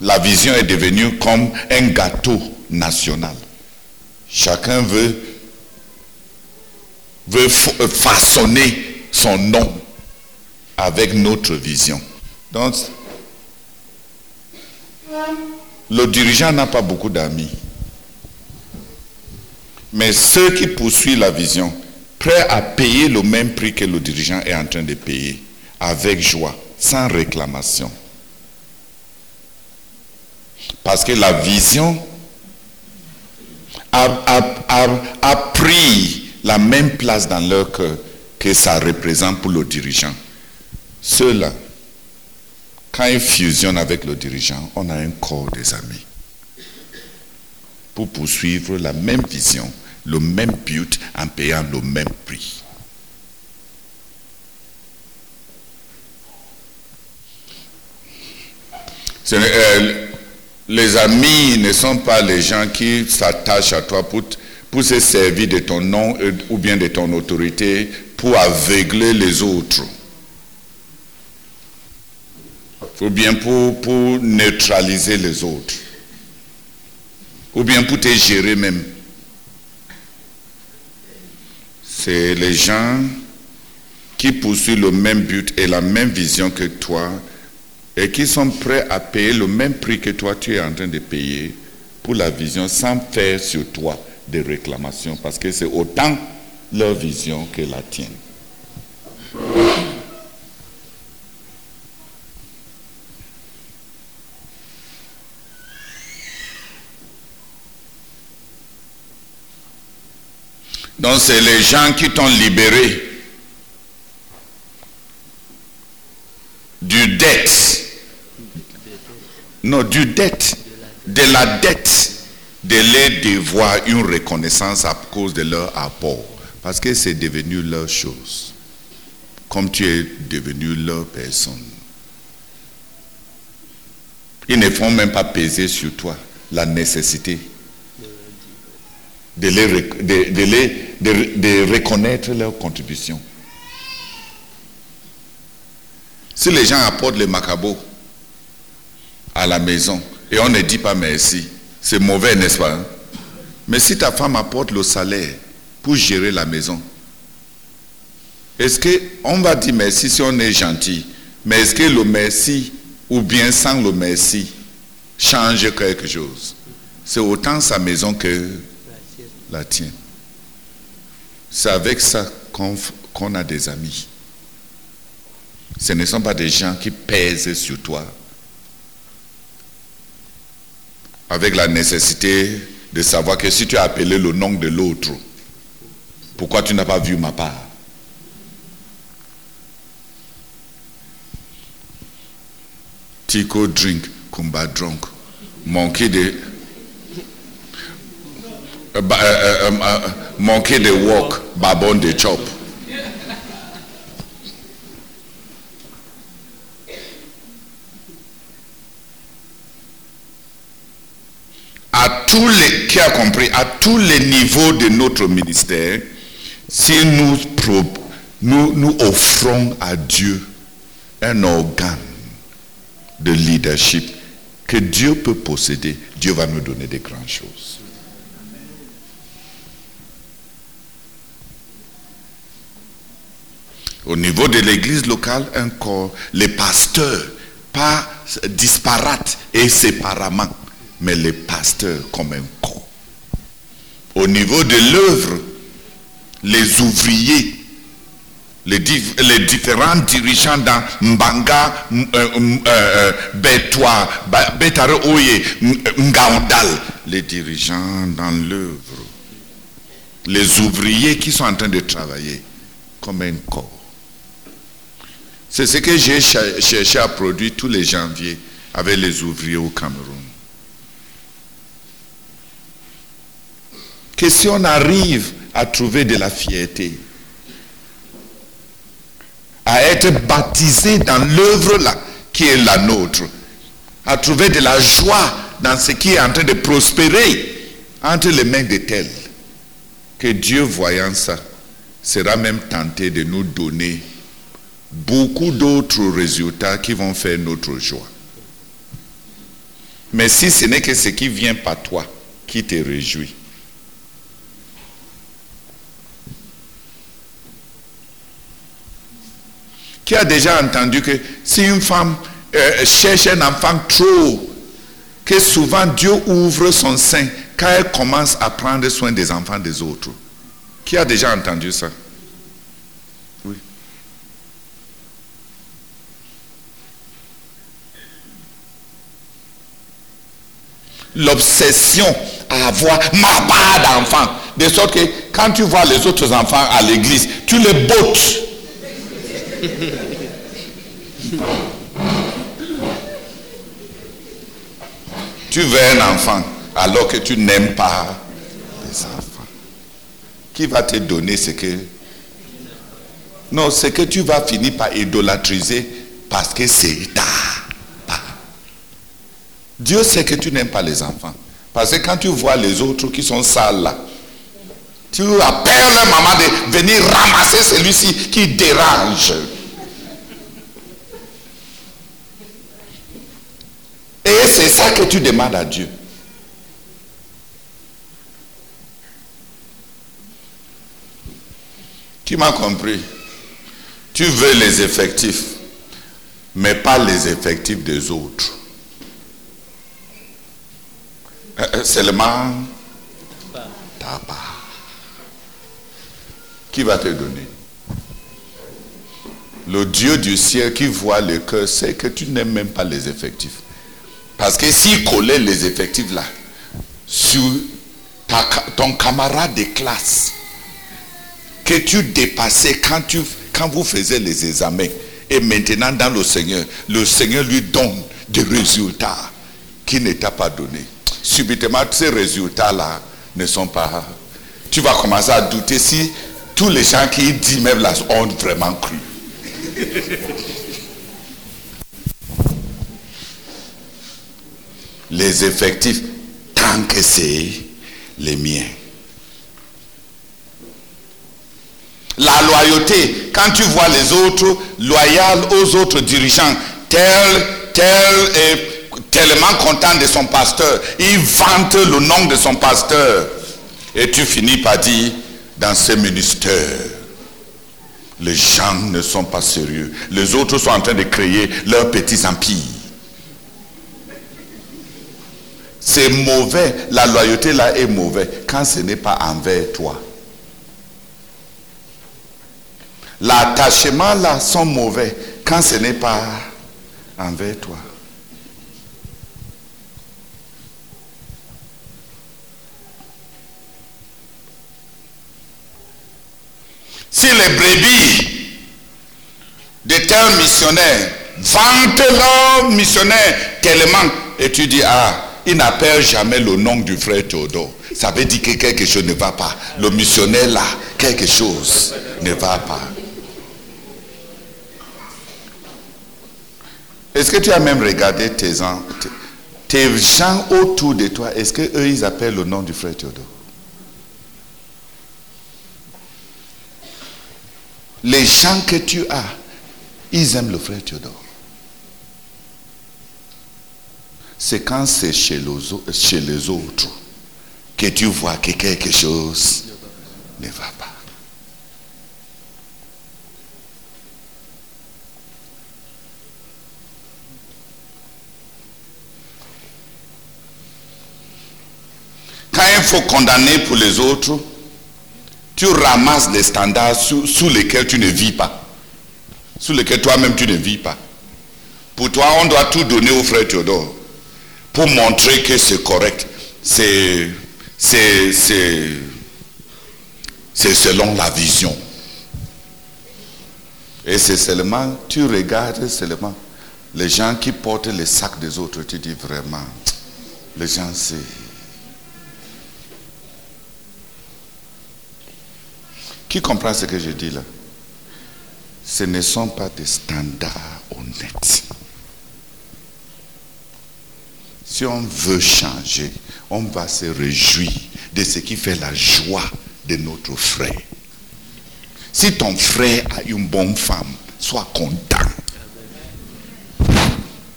A: La vision est devenue comme un gâteau national. Chacun veut, veut façonner son nom avec notre vision. Donc, le dirigeant n'a pas beaucoup d'amis. Mais ceux qui poursuivent la vision, prêts à payer le même prix que le dirigeant est en train de payer, avec joie, sans réclamation. Parce que la vision a, pris la même place dans leur cœur que ça représente pour le dirigeant. Ceux-là, quand ils fusionnent avec le dirigeant, on a un corps des amis pour poursuivre la même vision le même but en payant le même prix. Euh, les amis ne sont pas les gens qui s'attachent à toi pour, se servir de ton nom euh, ou bien de ton autorité pour aveugler les autres. Ou bien pour, pour neutraliser les autres. Ou bien pour te gérer même. C'est les gens qui poursuivent le même but et la même vision que toi et qui sont prêts à payer le même prix que toi tu es en train de payer pour la vision sans faire sur toi des réclamations parce que c'est autant leur vision que la tienne. Donc c'est les gens qui t'ont libéré du dette. Non, du dette. De la dette de les devoir une reconnaissance à cause de leur apport. Parce que c'est devenu leur chose. Comme tu es devenu leur personne. Ils ne font même pas peser sur toi la nécessité de, de, reconnaître leur contribution. Si les gens apportent le macabo à la maison et on ne dit pas merci, c'est mauvais, n'est-ce pas hein? Mais si ta femme apporte le salaire pour gérer la maison, est-ce qu'on va dire merci si on est gentil Mais est-ce que le merci ou bien sans le merci change quelque chose? C'est autant sa maison que la tienne. C'est avec ça qu'on a des amis. Ce ne sont pas des gens qui pèsent sur toi avec la nécessité de savoir que si tu as appelé le nom de l'autre, pourquoi tu n'as pas vu ma part? Tico drink, Kumba drunk. Monkey de uh, uh, um, uh, monkey walk, babon they chop. À tous les, qui a compris, à tous les niveaux de notre ministère, si nous, nous, nous offrons à Dieu un organe de leadership que Dieu peut posséder, Dieu va nous donner des grandes choses. Au niveau de l'église locale, un corps. Les pasteurs, pas disparates et séparément, mais les pasteurs comme un corps. Au niveau de l'œuvre, les ouvriers, les, différents dirigeants dans Mbanga, euh, euh, euh, Betwa, Betare Oye, Ngaondal, les dirigeants dans l'œuvre, les ouvriers qui sont en train de travailler comme un corps. C'est ce que j'ai cherché à produire tous les janvier avec les ouvriers au Cameroun. Que si on arrive à trouver de la fierté, à être baptisé dans l'œuvre qui est la nôtre, à trouver de la joie dans ce qui est en train de prospérer entre les mains de tels, que Dieu voyant ça, sera même tenté de nous donner beaucoup d'autres résultats qui vont faire notre joie. Mais si ce n'est que ce qui vient par toi qui te réjouit, Qui a déjà entendu que si une femme euh, cherche un enfant trop, que souvent Dieu ouvre son sein quand elle commence à prendre soin des enfants des autres. Qui a déjà entendu ça? L'obsession à avoir ma part d'enfants. De sorte que quand tu vois les autres enfants à l'église, tu les bottes tu veux un enfant alors que tu n'aimes pas les enfants. Qui va te donner ce que... Non, ce que tu vas finir par idolâtriser parce que c'est ta Dieu sait que tu n'aimes pas les enfants. Parce que quand tu vois les autres qui sont sales là, tu appelles leur maman de venir ramasser celui-ci qui dérange. Et c'est ça que tu demandes à Dieu. Tu m'as compris. Tu veux les effectifs, mais pas les effectifs des autres. Euh, seulement ta part. Qui va te donner? Le Dieu du ciel qui voit le cœur sait que tu n'aimes même pas les effectifs. Parce que s'il collait les effectifs là sur ton camarade de classe que tu dépassais quand, tu, quand vous faisiez les examens et maintenant dans le Seigneur, le Seigneur lui donne des résultats qu'il ne t'a pas donné. Subitement, ces résultats-là ne sont pas... Tu vas commencer à douter si tous les gens qui disent même là ont vraiment cru. les effectifs tant que c'est les miens. La loyauté, quand tu vois les autres loyaux aux autres dirigeants, tel, tel est tellement content de son pasteur, il vante le nom de son pasteur. Et tu finis par dire, dans ce ministère, les gens ne sont pas sérieux. Les autres sont en train de créer leurs petits empires. C'est mauvais. La loyauté là est mauvaise quand ce n'est pas envers toi. L'attachement là sont mauvais quand ce n'est pas envers toi. Si les brebis de tel missionnaire vantent leur missionnaire tellement, et tu dis, ah, il n'appelle jamais le nom du frère Théodore. Ça veut dire que quelque chose ne va pas. Le missionnaire là, quelque chose ne va pas. Est-ce que tu as même regardé tes, tes gens autour de toi? Est-ce qu'eux, ils appellent le nom du frère Théodore? les gens que tu as, ils aiment le frère Théodore. C'est quand c'est chez, chez les autres que tu vois que quelque chose ne va pas. Quand il faut condamner pour les autres, tu ramasses les standards sous, lesquels tu ne vis pas. Sous lesquels toi-même tu ne vis pas. Pour toi, on doit tout donner au frère Théodore. Pour montrer que c'est correct. C'est, c'est selon la vision. Et c'est seulement, tu regardes seulement les gens qui portent les sacs des autres, tu dis vraiment, les gens c'est... Qui comprend ce que je dis là? Ce ne sont pas des standards honnêtes. Si on veut changer, on va se réjouir de ce qui fait la joie de notre frère. Si ton frère a une bonne femme, sois content.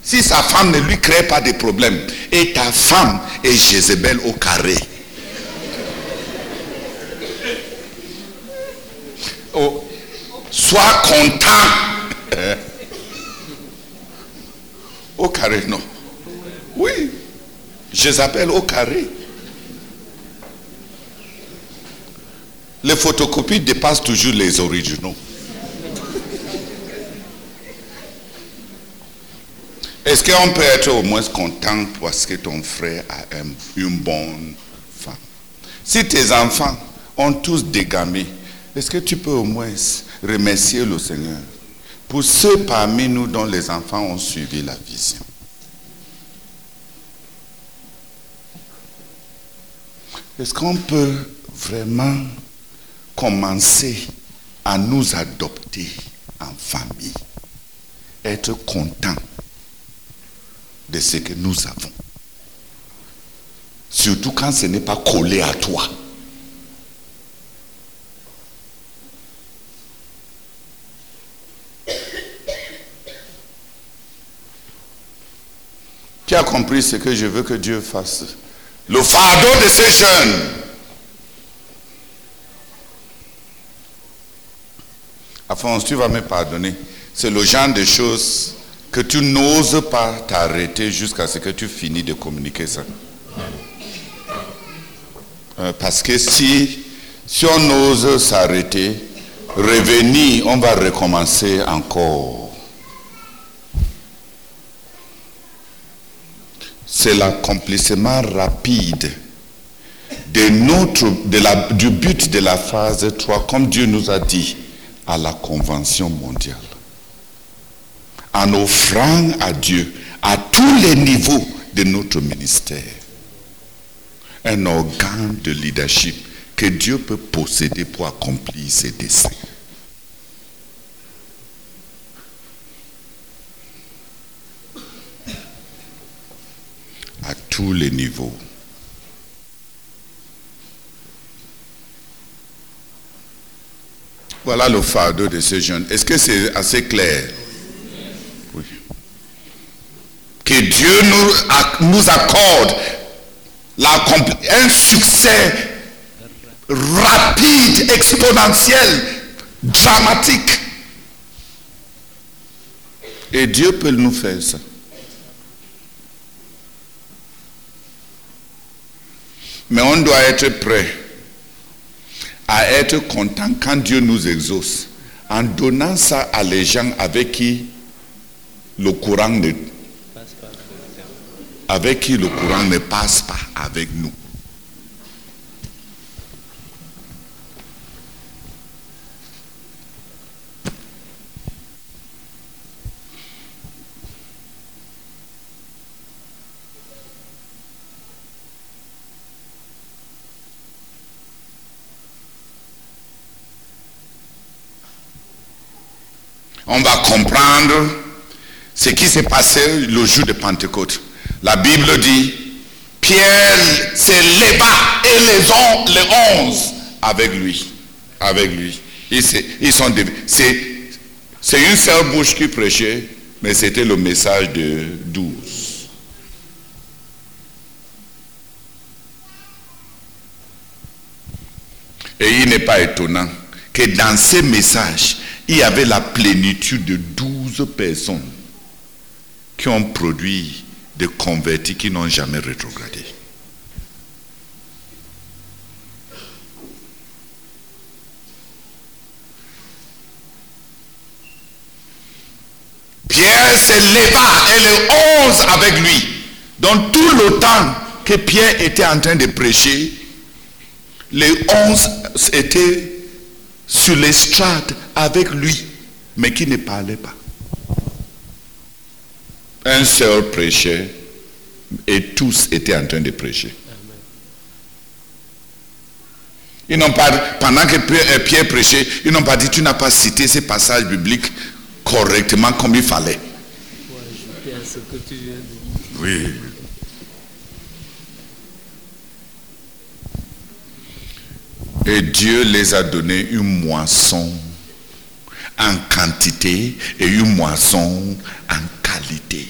A: Si sa femme ne lui crée pas de problèmes et ta femme est Jézabel au carré. Oh, content. Au carré, non. Oui, Jézabel au carré. Les photocopies dépassent toujours les originaux. Est-ce qu'on peut être au moins content parce que ton frère a une bonne femme? Si tes enfants ont tous dégamé, est-ce que tu peux au moins remercier le Seigneur pour ceux parmi nous dont les enfants ont suivi la vision Est-ce qu'on peut vraiment commencer à nous adopter en famille, être content de ce que nous avons. Surtout quand ce n'est pas collé à toi. Compris ce que je veux que Dieu fasse. Le fardeau de ces jeunes. Alphonse, tu vas me pardonner. C'est le genre de choses que tu n'oses pas t'arrêter jusqu'à ce que tu finis de communiquer ça. Euh, parce que si, si on ose s'arrêter, revenir, on va recommencer encore. C'est l'accomplissement rapide du but de la phase 3, comme Dieu nous a dit à la Convention mondiale en offrant à Dieu, à tous les niveaux de notre ministère, un organe de leadership que Dieu peut posséder pour accomplir ses desseins. À tous les niveaux. Voilà le fardeau de ces jeunes. Est-ce que c'est assez clair? Que Dieu nous, accorde un succès rapide, exponentiel, dramatique. Et Dieu peut nous faire ça. Mais on doit être prêt à être content quand Dieu nous exauce, en donnant ça à les gens avec qui le courant ne avec qui le courant ne passe pas avec nous. On va comprendre ce qui s'est passé le jour de Pentecôte. La Bible dit, Pierre s'est leva et les, on, les onze avec lui. Avec lui. Ils, c'est une seule bouche qui prêchait, mais c'était le message de douze. Et il n'est pas étonnant que dans ces messages, il y avait la plénitude de 12 personnes qui ont produit des convertis qui n'ont jamais rétrogradé. Pierre s'éleva et les onze avec lui. Dans tout le temps que Pierre était en train de prêcher, les onze étaient sur l'estrade avec lui, mais qui ne parlaient pas. Un seul prêchait et tous étaient en train de prêcher. Ils n'ont pas, pendant que euh, Pierre prêchait, ils n'ont pas dit, tu n'as pas cité ces passages bibliques correctement comme il fallait. Oui. Et Dieu les a donné une moisson en quantité et une moisson en qualité.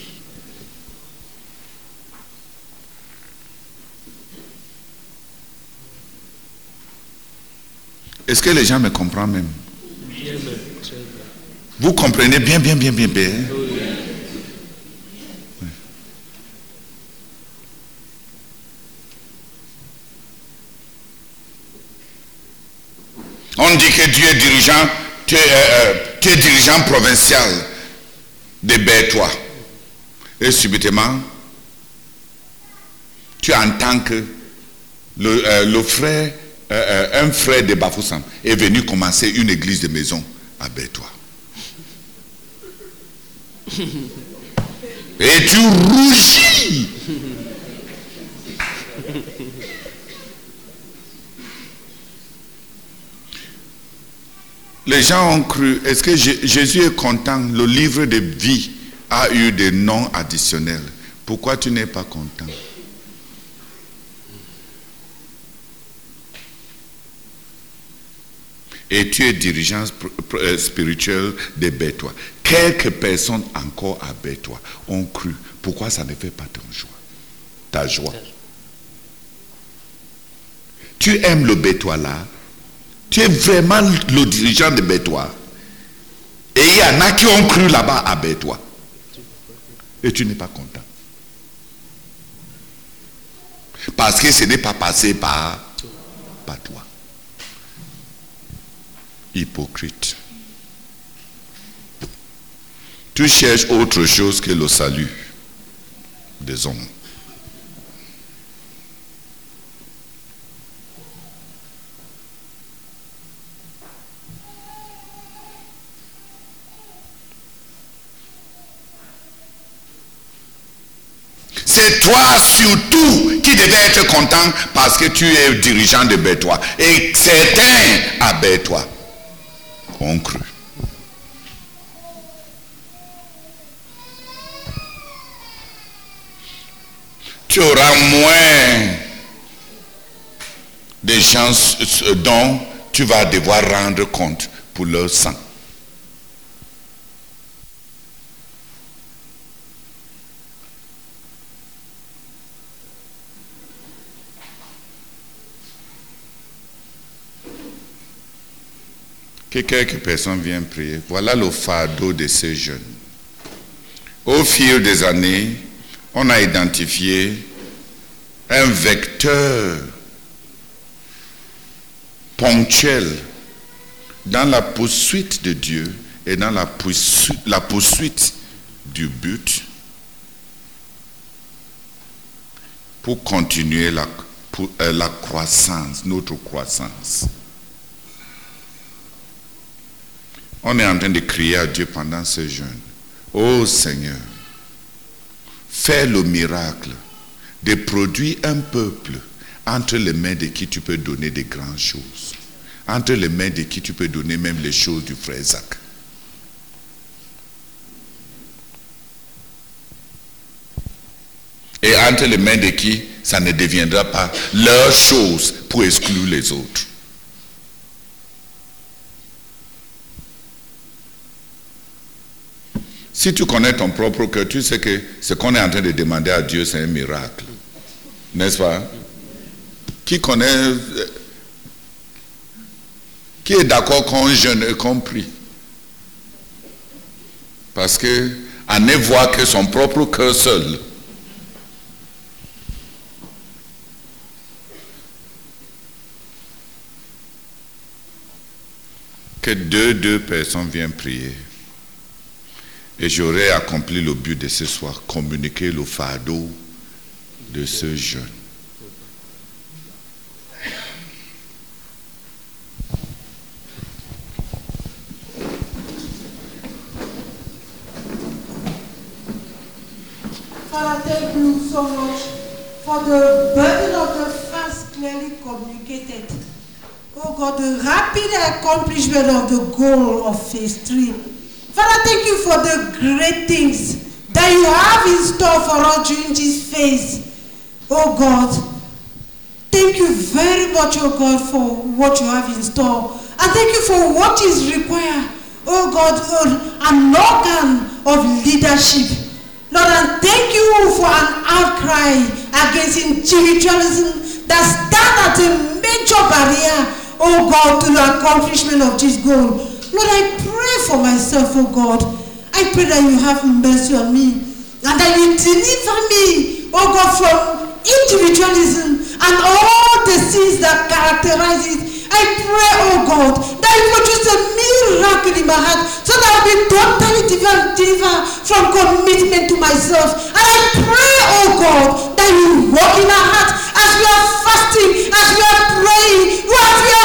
A: Est-ce que les gens me comprennent même? Vous comprenez bien, bien, bien, bien, bien? On dit que Dieu est dirigeant, tu es, euh, euh, dirigeant provincial de Bétois. Et subitement, tu entends que le, euh, frère un frère de Bafoussam est venu commencer une église de maison à Bétois. Et tu rougis. Les gens ont cru, est-ce que Jésus est content? Le livre de vie a eu des noms additionnels. Pourquoi tu n'es pas content? Et tu es dirigeant euh, spirituel de Bétois. Quelques personnes encore à Bétois ont cru. Pourquoi ça ne fait pas ton joie? Ta joie. Tu aimes le Bétois là? Tu es vraiment le dirigeant de Bétois. Et il y en a qui ont cru là-bas à Bétois. Et tu n'es pas content. Parce que ce n'est pas passé par, par toi hypocrite. Tu cherches autre chose que le salut des hommes. C'est toi surtout qui devais être content parce que tu es dirigeant de Bétois. Et certains à Bétois ont cru. Tu auras moins de gens dont tu vas devoir rendre compte pour leur sang. Que quelques personnes viennent prier. Voilà le fardeau de ces jeunes. Au fil des années, on a identifié un vecteur ponctuel dans la poursuite de Dieu et dans la poursuite, la poursuite du but pour continuer la, euh, la croissance, notre croissance. On est en train de crier à Dieu pendant ce jeûne. Oh Seigneur, fais le miracle de produire un peuple entre les mains de qui tu peux donner des grandes choses. Entre les mains de qui tu peux donner même les choses du frère Zach. Et entre les mains de qui ça ne deviendra pas leur chose pour exclure les autres. Si tu connais ton propre cœur, tu sais que ce qu'on est en train de demander à Dieu, c'est un miracle. N'est-ce pas? Qui connaît... Qui est d'accord qu'on jeûne et qu'on prie Parce que à ne voir que son propre cœur seul. Que deux, deux personnes viennent prier Et j'aurai accompli le but de ce soir, communiquer le fardeau de ce jeune.
E: Father, you so much for the burden of the fast clearly communicated. Oh God, the rapid accomplishment of the goal of phase. Father, thank you for the great things that you have in store for us during this phase. Oh God, thank you very much, oh God, for what you have in store. And thank you for what is required, oh God, an organ of leadership. Lord, and thank you for an outcry against individualism that stand as a major barrier, oh God, to the accomplishment of this goal. Lord, I pray for myself, oh God. I pray that you have mercy on me and that you deliver me, oh God, from individualism and all the sins that characterize it. I pray, oh God, that you produce a miracle in my heart so that I'll be totally delivered from commitment to myself. And I pray, oh God, that you walk in our heart as we are fasting, as we are praying, as we are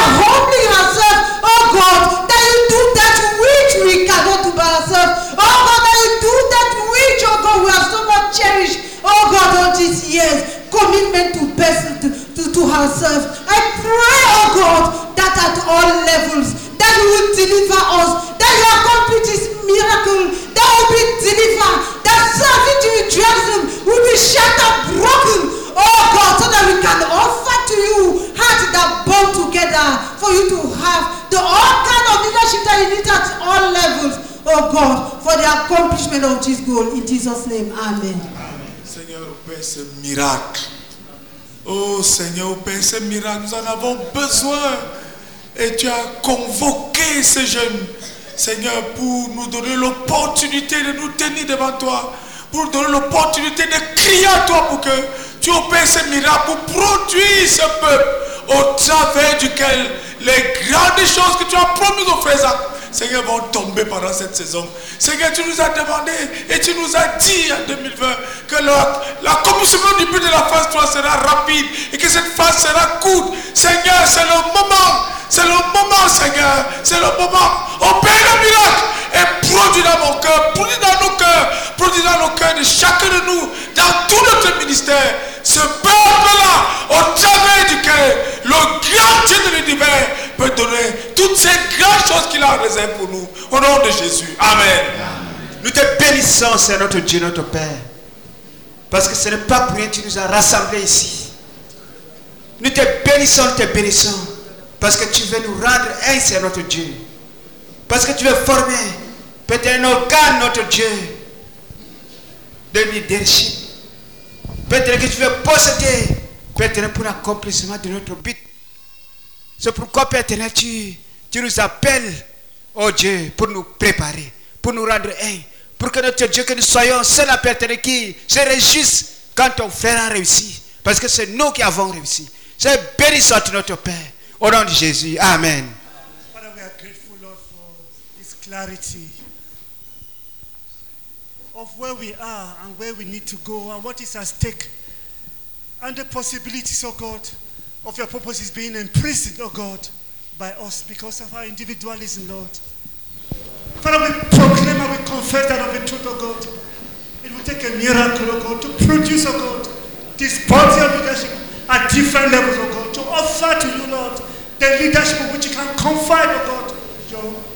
E: ourselves. Oh God, that you do that which, oh God, we have so much cherished, oh God, all these years. Commitment to person, to, to, to ourselves. I pray, oh God, that at all levels, that you will deliver us, that you accomplish this miracle, that will be delivered, that self-individualism will be shattered, broken, oh God, so that we can offer to you hearts that bond together for you to have the all kind of leadership that you need at all levels, oh God, for the accomplishment of this goal. In Jesus' name, Amen.
C: Seigneur, Père, ce miracle. Oh Seigneur, Père, ce miracle, nous en avons besoin. Et tu as convoqué ces jeunes, Seigneur, pour nous donner l'opportunité de nous tenir devant toi, pour nous donner l'opportunité de crier à toi pour que tu opères ce miracle, pour produire ce peuple au travers duquel les grandes choses que tu as promises aux frères Seigneur, vont tomber pendant cette saison. Seigneur, tu nous as demandé et tu nous as dit en 2020 que l'accomplissement du but de la phase 3 sera rapide et que cette phase sera courte. Seigneur, c'est le moment. C'est le moment, Seigneur. C'est le moment. Opère le miracle et produit dans mon cœur, produit dans nos cœurs, produit dans nos cœurs de chacun de nous, dans tout notre ministère. Ce peuple-là, au travers duquel le grand Dieu de l'univers peut donner toutes ces grandes choses qu'il a réservées pour nous. Au nom de Jésus. Amen.
F: Nous te bénissons, c'est notre Dieu, notre Père. Parce que ce n'est pas pour rien que tu nous as rassemblés ici. Nous te bénissons, nous te bénissons. Parce que tu veux nous rendre un, c'est notre Dieu. Parce que tu veux former peut-être un organe, notre Dieu, de leadership. Peut-être que tu veux posséder, peut-être pour l'accomplissement de notre but. C'est pourquoi, Père tu, tu nous appelles, oh Dieu, pour nous préparer, pour nous rendre un, pour que notre Dieu, que nous soyons seul à Père qui se réjouisse quand ton frère a réussi. Parce que c'est nous qui avons réussi. C'est béni soit notre Père. Au nom de Jésus. Amen.
G: Clarity of where we are and where we need to go and what is at stake. And the possibilities, oh God, of your purposes being imprisoned, oh God, by us because of our individualism, Lord. Father, we proclaim and we confess that of the truth, oh God. It will take a miracle, oh God, to produce, oh God, this body of leadership at different levels, oh God, to offer to you, Lord, the leadership which you can confide, oh God, your,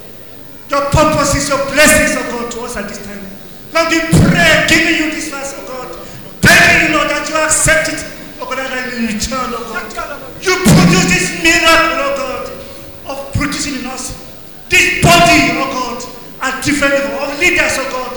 G: your purposes, your blessings, oh God, to us at this time. Lord, we pray, giving you this verse, oh God, begging you, Lord, that you accept it, oh God, and in return, oh God, you produce this miracle, oh God, of producing in us this body, oh God, at different of leaders, oh God,